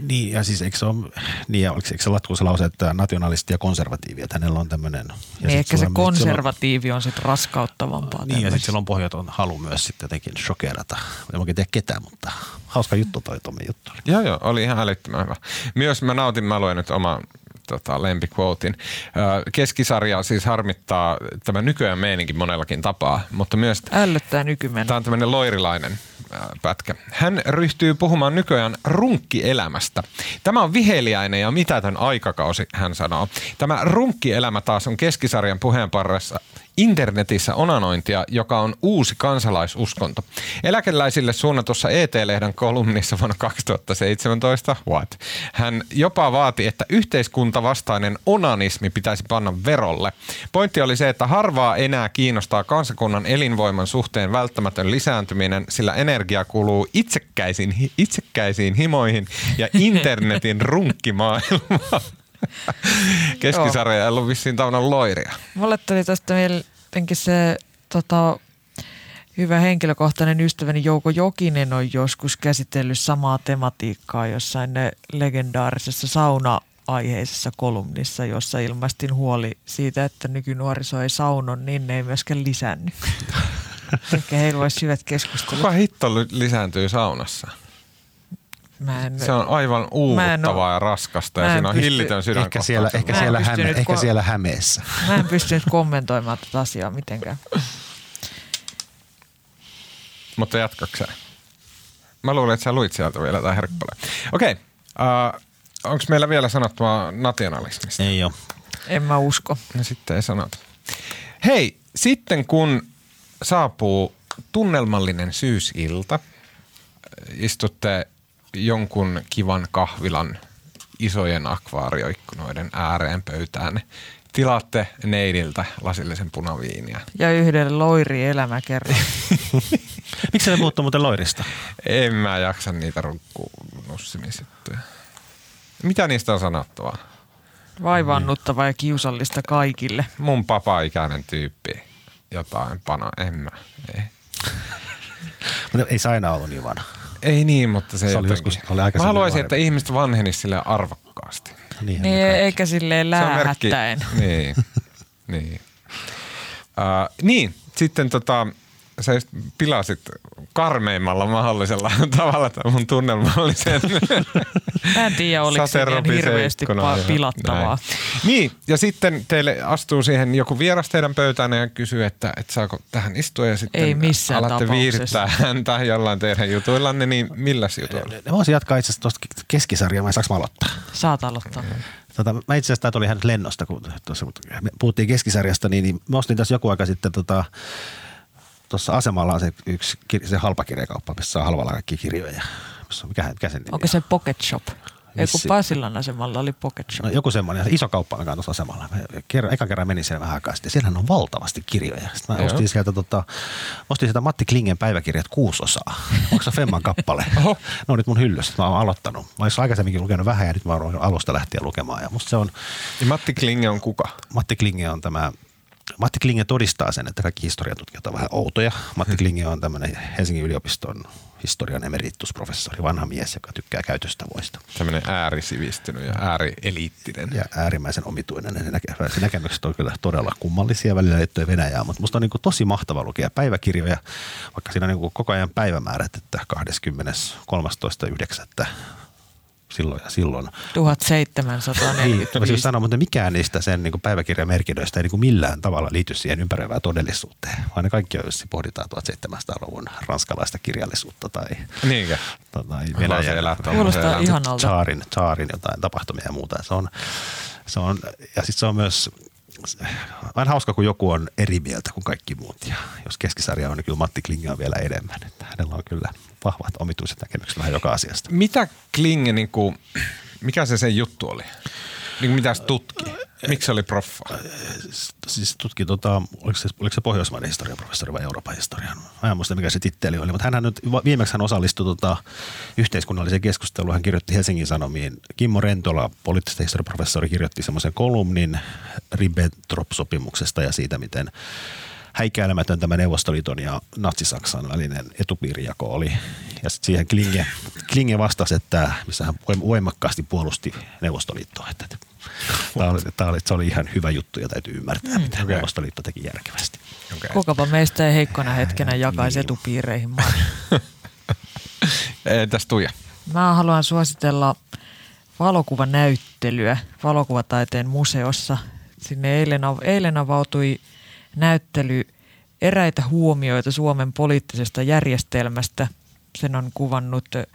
Niin, ja siis eikö se ole, niin, ja oliko, se- eikö se latkuussa lause, että nationalisti ja konservatiivi, että hänellä on tämmöinen. Niin ehkä se konservatiivi on sitten raskauttavampaa. Niin, ja sitten sillä on pohjaton halu myös sitten jotenkin shokerata. En oikein tiedä ketään, mutta hauska juttu toi Tommi juttu. Joo, joo, oli ihan älyttömän hyvä. Myös mä nautin, mä luen nyt oma tota, lempiquotein. Ö, Keskisarja siis harmittaa tämä nykyään meininki monellakin tapaa, mutta myös Ällöttää nykymennä. Tämä on tämmöinen loirilainen pätkä. Hän ryhtyy puhumaan nykyään runkkielämästä. Tämä on viheliäinen ja mitätön aikakausi, hän sanoo. Tämä runkkielämä taas on keskisarjan puheenparressa internetissä onanointia, joka on uusi kansalaisuskonto. Eläkeläisille suunnatussa ET-lehden kolumnissa vuonna 2017, what? Hän jopa vaati, että yhteiskuntavastainen onanismi pitäisi panna verolle. Pointti oli se, että harvaa enää kiinnostaa kansakunnan elinvoiman suhteen välttämätön lisääntyminen, sillä energia kuluu itsekkäisiin, itsekkäisiin himoihin ja internetin runkkimaailmaan. Keskisarja ei ollut vissiin täynnä loiria. Mulle tuli tästä jotenkin se tota, hyvä henkilökohtainen ystäväni Jouko Jokinen on joskus käsitellyt samaa tematiikkaa jossain ne legendaarisessa sauna-aiheisessa kolumnissa, jossa ilmaistiin huoli siitä, että nykynuoriso ei saunon, niin ne ei myöskään lisännyt. Ehkä heillä olisi hyvät keskustelut. Kuka hitto lisääntyy saunassa? Mä en, Se on aivan uuvuttavaa ja raskasta ja siinä on pysty- hillitön sydän Ehkä siellä, ehkä, Mä en siellä, häme, pystynyt ehkä ko- siellä Hämeessä. mä en pystynyt kommentoimaan tätä asiaa mitenkään. Mutta jatkakseen. Mä luulen, että sä luit sieltä vielä jotain herkkupaleen. Okei, uh, onko meillä vielä sanottua nationalismista? Ei ole. En mä usko. No sitten ei sanota. Hei, sitten kun saapuu tunnelmallinen syysilta, istutte jonkun kivan kahvilan isojen akvaarioikkunoiden ääreen pöytään. Tilaatte neidiltä lasillisen punaviiniä. Ja yhden loiri elämäkerran. Miksi se puhuttu muuten loirista? En mä jaksa niitä runkkunussimisjuttuja. Mitä niistä on sanottavaa? Vaivaannuttava ja kiusallista kaikille. Mun papa-ikäinen tyyppi. Jotain pana, en mä. Ei, Mutta ei se aina ollut niin vanha. Ei niin, mutta se, Se oli jotenkin- joskus- oli Mä aikaisemmin haluaisin, että ihmiset vanhenisi sille arvokkaasti. Niin, Niin, eikä silleen läähättäen. Niin, niin. Uh, niin, sitten tota, sä just pilasit karmeimmalla mahdollisella tavalla tämän mun tunnelmallisen Mä en tiedä, oliko se hirveästi pa- pilattavaa. näin. Niin, ja sitten teille astuu siihen joku vieras teidän pöytään ja kysyy, että, että saako tähän istua ja sitten Ei missään alatte tapauksessa. viirittää häntä jollain teidän jutuillanne, niin milläs jutuilla? Ne voisi jatkaa itse asiassa tuosta keskisarjaa, vai saanko mä aloittaa? Saat aloittaa. Tota, mä itse asiassa tämä tuli ihan lennosta, kun tuossa puhuttiin keskisarjasta, niin, niin mä ostin tässä joku aika sitten tota, tuossa asemalla on se yksi se halpakirjakauppa, missä saa halvalla kaikki kirjoja. Missä on, mikä, mikä sen nimi Onko on? se Pocket Shop? Vissi. Pasilan asemalla oli Pocket Shop. No, joku semmoinen iso kauppa, mikä on tuossa asemalla. Kerran, eka kerran menin siellä vähän aikaa sitten. Siellähän on valtavasti kirjoja. Sitten mä Joo. ostin sieltä, tota, ostin sieltä Matti Klingen päiväkirjat kuusi osaa. Onko se Femman kappale? Oho. Ne on nyt mun hyllyssä. Mä oon aloittanut. Mä olisin aikaisemminkin lukenut vähän ja nyt mä oon alusta lähtien lukemaan. Ja musta se on, Ja Matti Klinge on kuka? Matti Klinge on tämä Matti Klinge todistaa sen, että kaikki historiatutkijat on vähän outoja. Matti Klinge on tämmöinen Helsingin yliopiston historian emeritusprofessori, vanha mies, joka tykkää käytöstavoista. Tämmöinen äärisivistynyt ja äärieliittinen. ja äärimmäisen omituinen. Ne, näke- se näkemykset on kyllä todella kummallisia välillä liittyen Venäjään, mutta musta on niin tosi mahtava lukea päiväkirjoja, vaikka siinä on niin koko ajan päivämäärät, että 23.9. silloin ja silloin. 1745. Niin, mä siis sanon, mutta mikään niistä sen niin päiväkirjamerkinnöistä ei niin millään tavalla liity siihen ympäröivään todellisuuteen, vaan ne kaikki on, jos pohditaan 1700-luvun ranskalaista kirjallisuutta tai, Niinkö? tai Venäjän Kuulostaa ihanalta. Tsaarin, tsaarin jotain tapahtumia ja muuta. Se on, se on, ja sitten se on myös aina hauska, kun joku on eri mieltä kuin kaikki muut. Ja jos keskisarja on, niin kyllä Matti Klinge on vielä enemmän. Että hänellä on kyllä vahvat omituiset näkemykset vähän joka asiasta. Mitä Klinge, niin kuin, mikä se sen juttu oli? Niin mitä se tutki? Miksi oli proffa? Siis tutki, tota, oliko, se, oliko se Pohjoismaiden historian professori vai Euroopan historian? Mä en muista, mikä se titteli oli, mutta hän nyt viimeksi hän osallistui tota, yhteiskunnalliseen keskusteluun. Hän kirjoitti Helsingin Sanomiin. Kimmo Rentola, poliittisten historian professori, kirjoitti semmoisen kolumnin Ribbentrop-sopimuksesta ja siitä, miten häikäilemätön tämä Neuvostoliiton ja Natsi-Saksan välinen etupiirijako oli. Ja sitten siihen Klinge, Klinge vastasi, että missä hän voim- voimakkaasti puolusti Neuvostoliittoa. Että, että tämä oli, tämä oli, se oli ihan hyvä juttu ja täytyy ymmärtää, mitä okei. Neuvostoliitto teki järkevästi. Okay. Kukapa meistä ei heikkona hetkenä jakaisi etupiireihin maan. Entäs Tuija? Mä haluan suositella valokuvanäyttelyä valokuvataiteen museossa. Sinne eilen, av- eilen avautui näyttely eräitä huomioita Suomen poliittisesta järjestelmästä. Sen on kuvannut ö,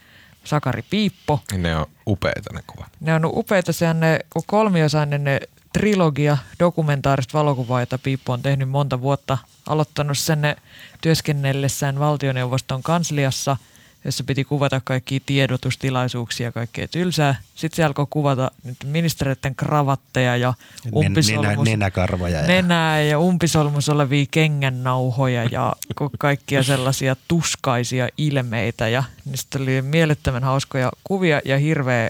Sakari Piippo. Ne on upeita ne kuvat. Ne on upeita, se on ne kolmiosainen ne trilogia dokumentaarista valokuvaa, jota Piippo on tehnyt monta vuotta. Aloittanut sen ne työskennellessään valtioneuvoston kansliassa, jossa piti kuvata kaikkia tiedotustilaisuuksia ja kaikkea tylsää. Sitten se alkoi kuvata nyt ministereiden kravatteja ja Nenä, umpisolmus, nenäkarvoja. Ja, nenää ja umpisolmus olevia kengännauhoja ja kaikkia sellaisia tuskaisia ilmeitä. Ja niistä oli mielettömän hauskoja kuvia ja hirveä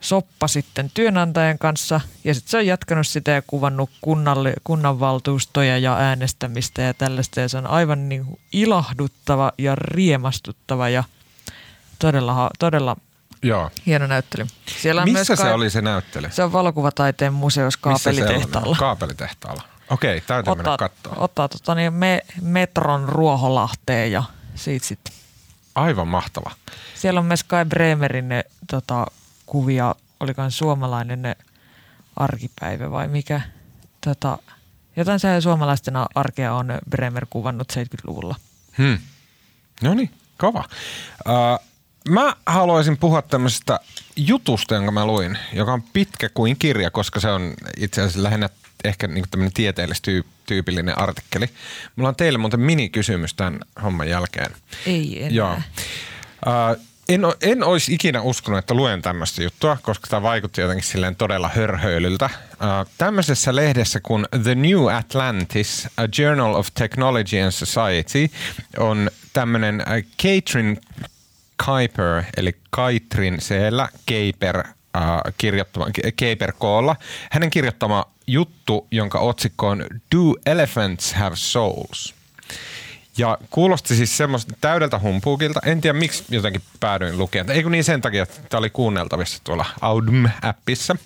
soppa sitten työnantajan kanssa. Ja sitten se on jatkanut sitä ja kuvannut kunnalle, kunnanvaltuustoja ja äänestämistä ja tällaista. Ja se on aivan niin kuin ilahduttava ja riemastuttava ja todella, todella Joo. hieno näyttely. Siellä on Missä myös se kai- oli se näyttely? Se on valokuvataiteen on? Kaapelitehtaalla. Kaapelitehtaalla. Okei, täytyy mennä Ottaa, katsoa. ottaa tota, niin me, metron Ruoholahteen ja siitä sitten. Aivan mahtava. Siellä on myös Kai Bremerin ne, tota, kuvia, olikaan suomalainen ne arkipäivä vai mikä. Tota, jotain se suomalaisten arkea on Bremer kuvannut 70-luvulla. Hmm. No niin, kova. Uh, mä haluaisin puhua tämmöisestä jutusta, jonka mä luin, joka on pitkä kuin kirja, koska se on itse asiassa lähinnä ehkä niin tämmöinen tieteellistyypillinen artikkeli. Mulla on teille muuten minikysymys tämän homman jälkeen. Ei enää. Joo. Uh, en, en olisi ikinä uskonut, että luen tämmöistä juttua, koska tämä vaikutti jotenkin silleen todella hörhöilyltä. Uh, tämmöisessä lehdessä kuin The New Atlantis, A Journal of Technology and Society, on tämmöinen Katrin Kuiper, eli Kaitrin Seellä, Keiper, uh, kirjoittama, Keiper Koolla. Hänen kirjoittama juttu, jonka otsikko on Do Elephants Have Souls? Ja kuulosti siis semmoista täydeltä humpuukilta. En tiedä, miksi jotenkin päädyin lukemaan. Ei kun niin sen takia, että tämä oli kuunneltavissa tuolla Audm-appissa.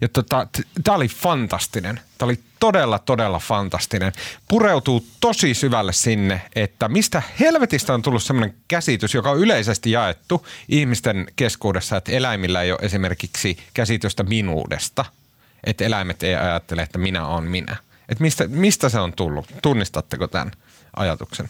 Ja tota, tämä oli fantastinen. Tämä oli todella, todella fantastinen. Pureutuu tosi syvälle sinne, että mistä helvetistä on tullut semmoinen käsitys, joka on yleisesti jaettu ihmisten keskuudessa, että eläimillä ei ole esimerkiksi käsitystä minuudesta. Että eläimet ei ajattele, että minä olen minä. Että mistä, mistä se on tullut? Tunnistatteko tämän ajatuksen?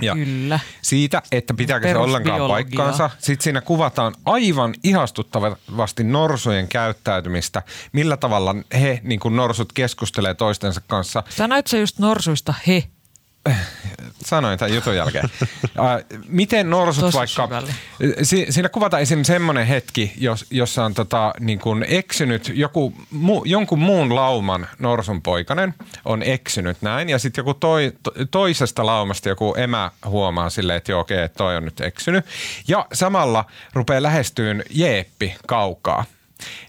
Ja Kyllä. siitä, että pitääkö se ollenkaan paikkaansa. Sitten siinä kuvataan aivan ihastuttavasti norsujen käyttäytymistä, millä tavalla he, niin kuin norsut, keskustelee toistensa kanssa. Sanoit sä just norsuista he? Sanoin tämän jutun jälkeen. Uh, miten norsut Tosi vaikka, syvälle. si, siinä kuvataan esim. semmoinen hetki, jos, jossa on tota, niin kuin eksynyt joku, mu, jonkun muun lauman norsun poikanen on eksynyt näin ja sitten joku toi, to, toisesta laumasta joku emä huomaa silleen, että joo okei, okay, toi on nyt eksynyt. Ja samalla rupeaa lähestyyn jeeppi kaukaa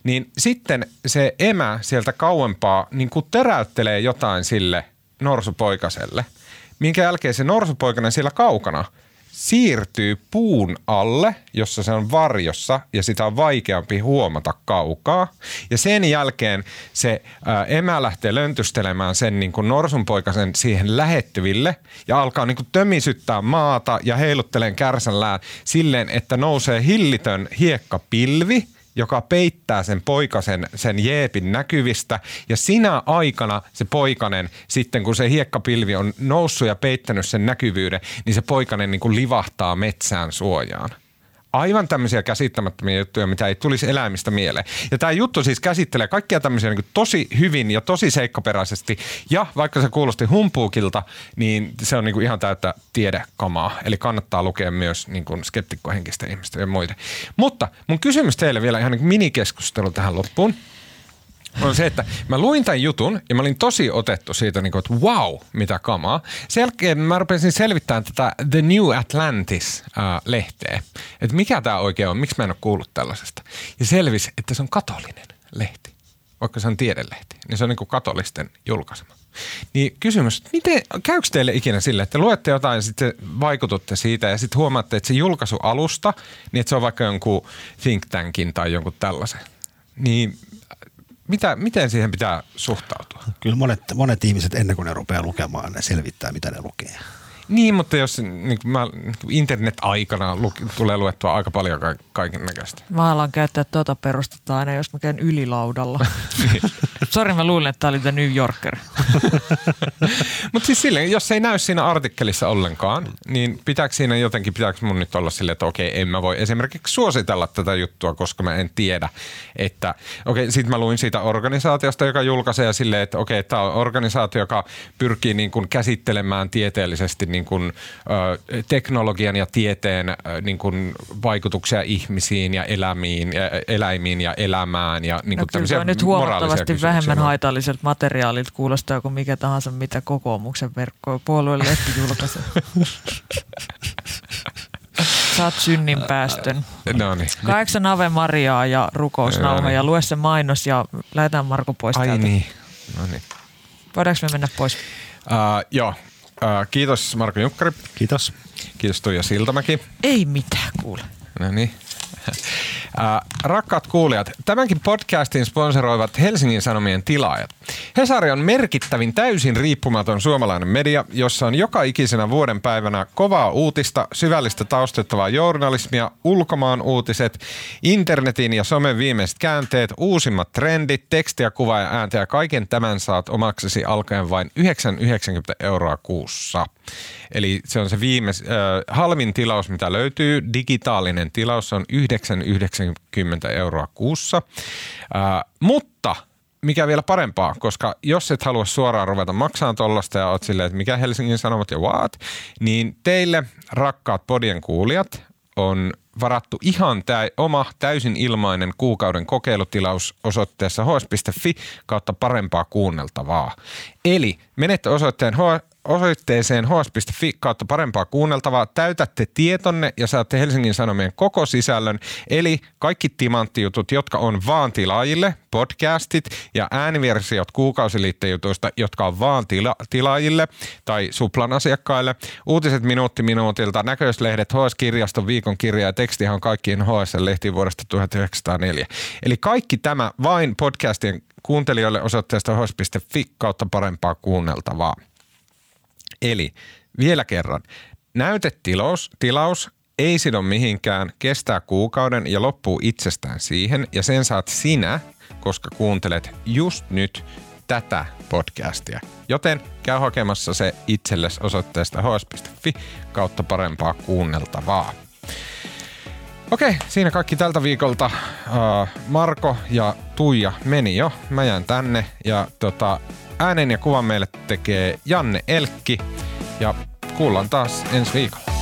niin sitten se emä sieltä kauempaa niin kuin teräyttelee jotain sille norsupoikaselle, minkä jälkeen se norsupoikainen siellä kaukana siirtyy puun alle, jossa se on varjossa ja sitä on vaikeampi huomata kaukaa. Ja sen jälkeen se ää, emä lähtee löntystelemään sen niin kuin norsunpoikasen siihen lähettyville ja alkaa niin kuin tömisyttää maata ja heilutteleen kärsällään silleen, että nousee hillitön hiekkapilvi – joka peittää sen poikasen sen jeepin näkyvistä. Ja sinä aikana se poikanen sitten kun se hiekkapilvi on noussut ja peittänyt sen näkyvyyden, niin se poikanen niin kuin livahtaa metsään suojaan aivan tämmöisiä käsittämättömiä juttuja, mitä ei tulisi eläimistä mieleen. Ja tämä juttu siis käsittelee kaikkia tämmöisiä niin tosi hyvin ja tosi seikkaperäisesti. Ja vaikka se kuulosti humpuukilta, niin se on niin ihan täyttä tiedekamaa. Eli kannattaa lukea myös niin kuin skeptikkohenkistä ihmistä ja muita. Mutta mun kysymys teille vielä ihan niin minikeskustelu tähän loppuun on se, että mä luin tämän jutun ja mä olin tosi otettu siitä, niin kuin, että wow, mitä kamaa. Sen jälkeen mä rupesin selvittämään tätä The New Atlantis-lehteä, että mikä tämä oikein on, miksi mä en ole kuullut tällaisesta. Ja selvisi, että se on katolinen lehti, vaikka se on tiedelehti, niin se on niin kuin katolisten julkaisema. Niin kysymys, miten, käykö teille ikinä sille, että luette jotain ja sitten vaikututte siitä ja sitten huomaatte, että se julkaisu alusta, niin että se on vaikka jonkun think tankin tai jonkun tällaisen. Niin mitä, miten siihen pitää suhtautua? Kyllä monet, monet ihmiset ennen kuin ne rupeaa lukemaan, ne selvittää mitä ne lukee. Niin, mutta jos niin kuin mä, niin kuin internet-aikana lu, tulee luettua aika paljon ka- kaiken näköistä. Mä alan käyttää tuota perustetta aina, jos mä käyn ylilaudalla. Sori, mä luulin, että tää oli The New Yorker. Mutta siis silleen, jos ei näy siinä artikkelissa ollenkaan, niin pitääkö siinä jotenkin, pitääkö mun nyt olla silleen, että okei, en mä voi esimerkiksi suositella tätä juttua, koska mä en tiedä, että okei, sit mä luin siitä organisaatiosta, joka julkaisee silleen, että okei, tämä on organisaatio, joka pyrkii niin kuin käsittelemään tieteellisesti niin kuin, teknologian ja tieteen niin kuin vaikutuksia ihmisiin ja elämiin, ja, eläimiin ja elämään ja niin No kuin kyllä tämmöisiä toi nyt huomattavasti vähemmän haitalliselta materiaalilta kuulostaa kuin mikä tahansa, mitä kokoomuksen verkko puolueen lehti julkaisee. Saat synnin päästön. No niin. Kahdeksan Ave Mariaa ja rukousnauha ja lue se mainos ja lähetään Marko pois Ai täältä. niin. No niin. Voidaanko me mennä pois? Uh, joo. Uh, kiitos Marko Junkkari. Kiitos. Kiitos Tuija Siltamäki. Ei mitään kuule. No niin. Äh, rakkaat kuulijat, tämänkin podcastin sponsoroivat Helsingin Sanomien tilaajat. Hesari on merkittävin täysin riippumaton suomalainen media, jossa on joka ikisenä vuoden päivänä kovaa uutista, syvällistä taustattavaa journalismia, ulkomaan uutiset, internetin ja somen viimeiset käänteet, uusimmat trendit, tekstiä, kuvaa ja ääntä ja kaiken tämän saat omaksesi alkaen vain 9,90 euroa kuussa. Eli se on se viimeis, äh, halvin tilaus, mitä löytyy. Digitaalinen tilaus on 9,90 euroa kuussa. Äh, mutta mikä vielä parempaa, koska jos et halua suoraan ruveta maksamaan tollasta ja oot silleen, että mikä Helsingin Sanomat ja what, niin teille rakkaat podien kuulijat on varattu ihan tä- oma täysin ilmainen kuukauden kokeilutilaus osoitteessa hs.fi kautta parempaa kuunneltavaa. Eli menette osoitteen osoitteeseen hs.fi kautta parempaa kuunneltavaa, täytätte tietonne ja saatte Helsingin Sanomien koko sisällön, eli kaikki timanttijutut, jotka on vaan tilaajille, podcastit ja ääniversiot kuukausiliittejutuista, jotka on vaan tila- tilaajille tai Suplan asiakkaille, uutiset minuutti minuutilta, näköislehdet, HS-kirjaston viikon kirja ja tekstihan on kaikkien HS-lehtiin vuodesta 1904. Eli kaikki tämä vain podcastien kuuntelijoille osoitteesta hs.fi kautta parempaa kuunneltavaa. Eli vielä kerran, näytetilaus tilaus ei sido mihinkään, kestää kuukauden ja loppuu itsestään siihen ja sen saat sinä, koska kuuntelet just nyt tätä podcastia. Joten käy hakemassa se itsellesi osoitteesta hs.fi kautta parempaa kuunneltavaa. Okei, siinä kaikki tältä viikolta. Uh, Marko ja Tuija meni jo. Mä jään tänne ja tota, äänen ja kuvan meille tekee Janne Elkki. Ja kuullaan taas ensi viikolla.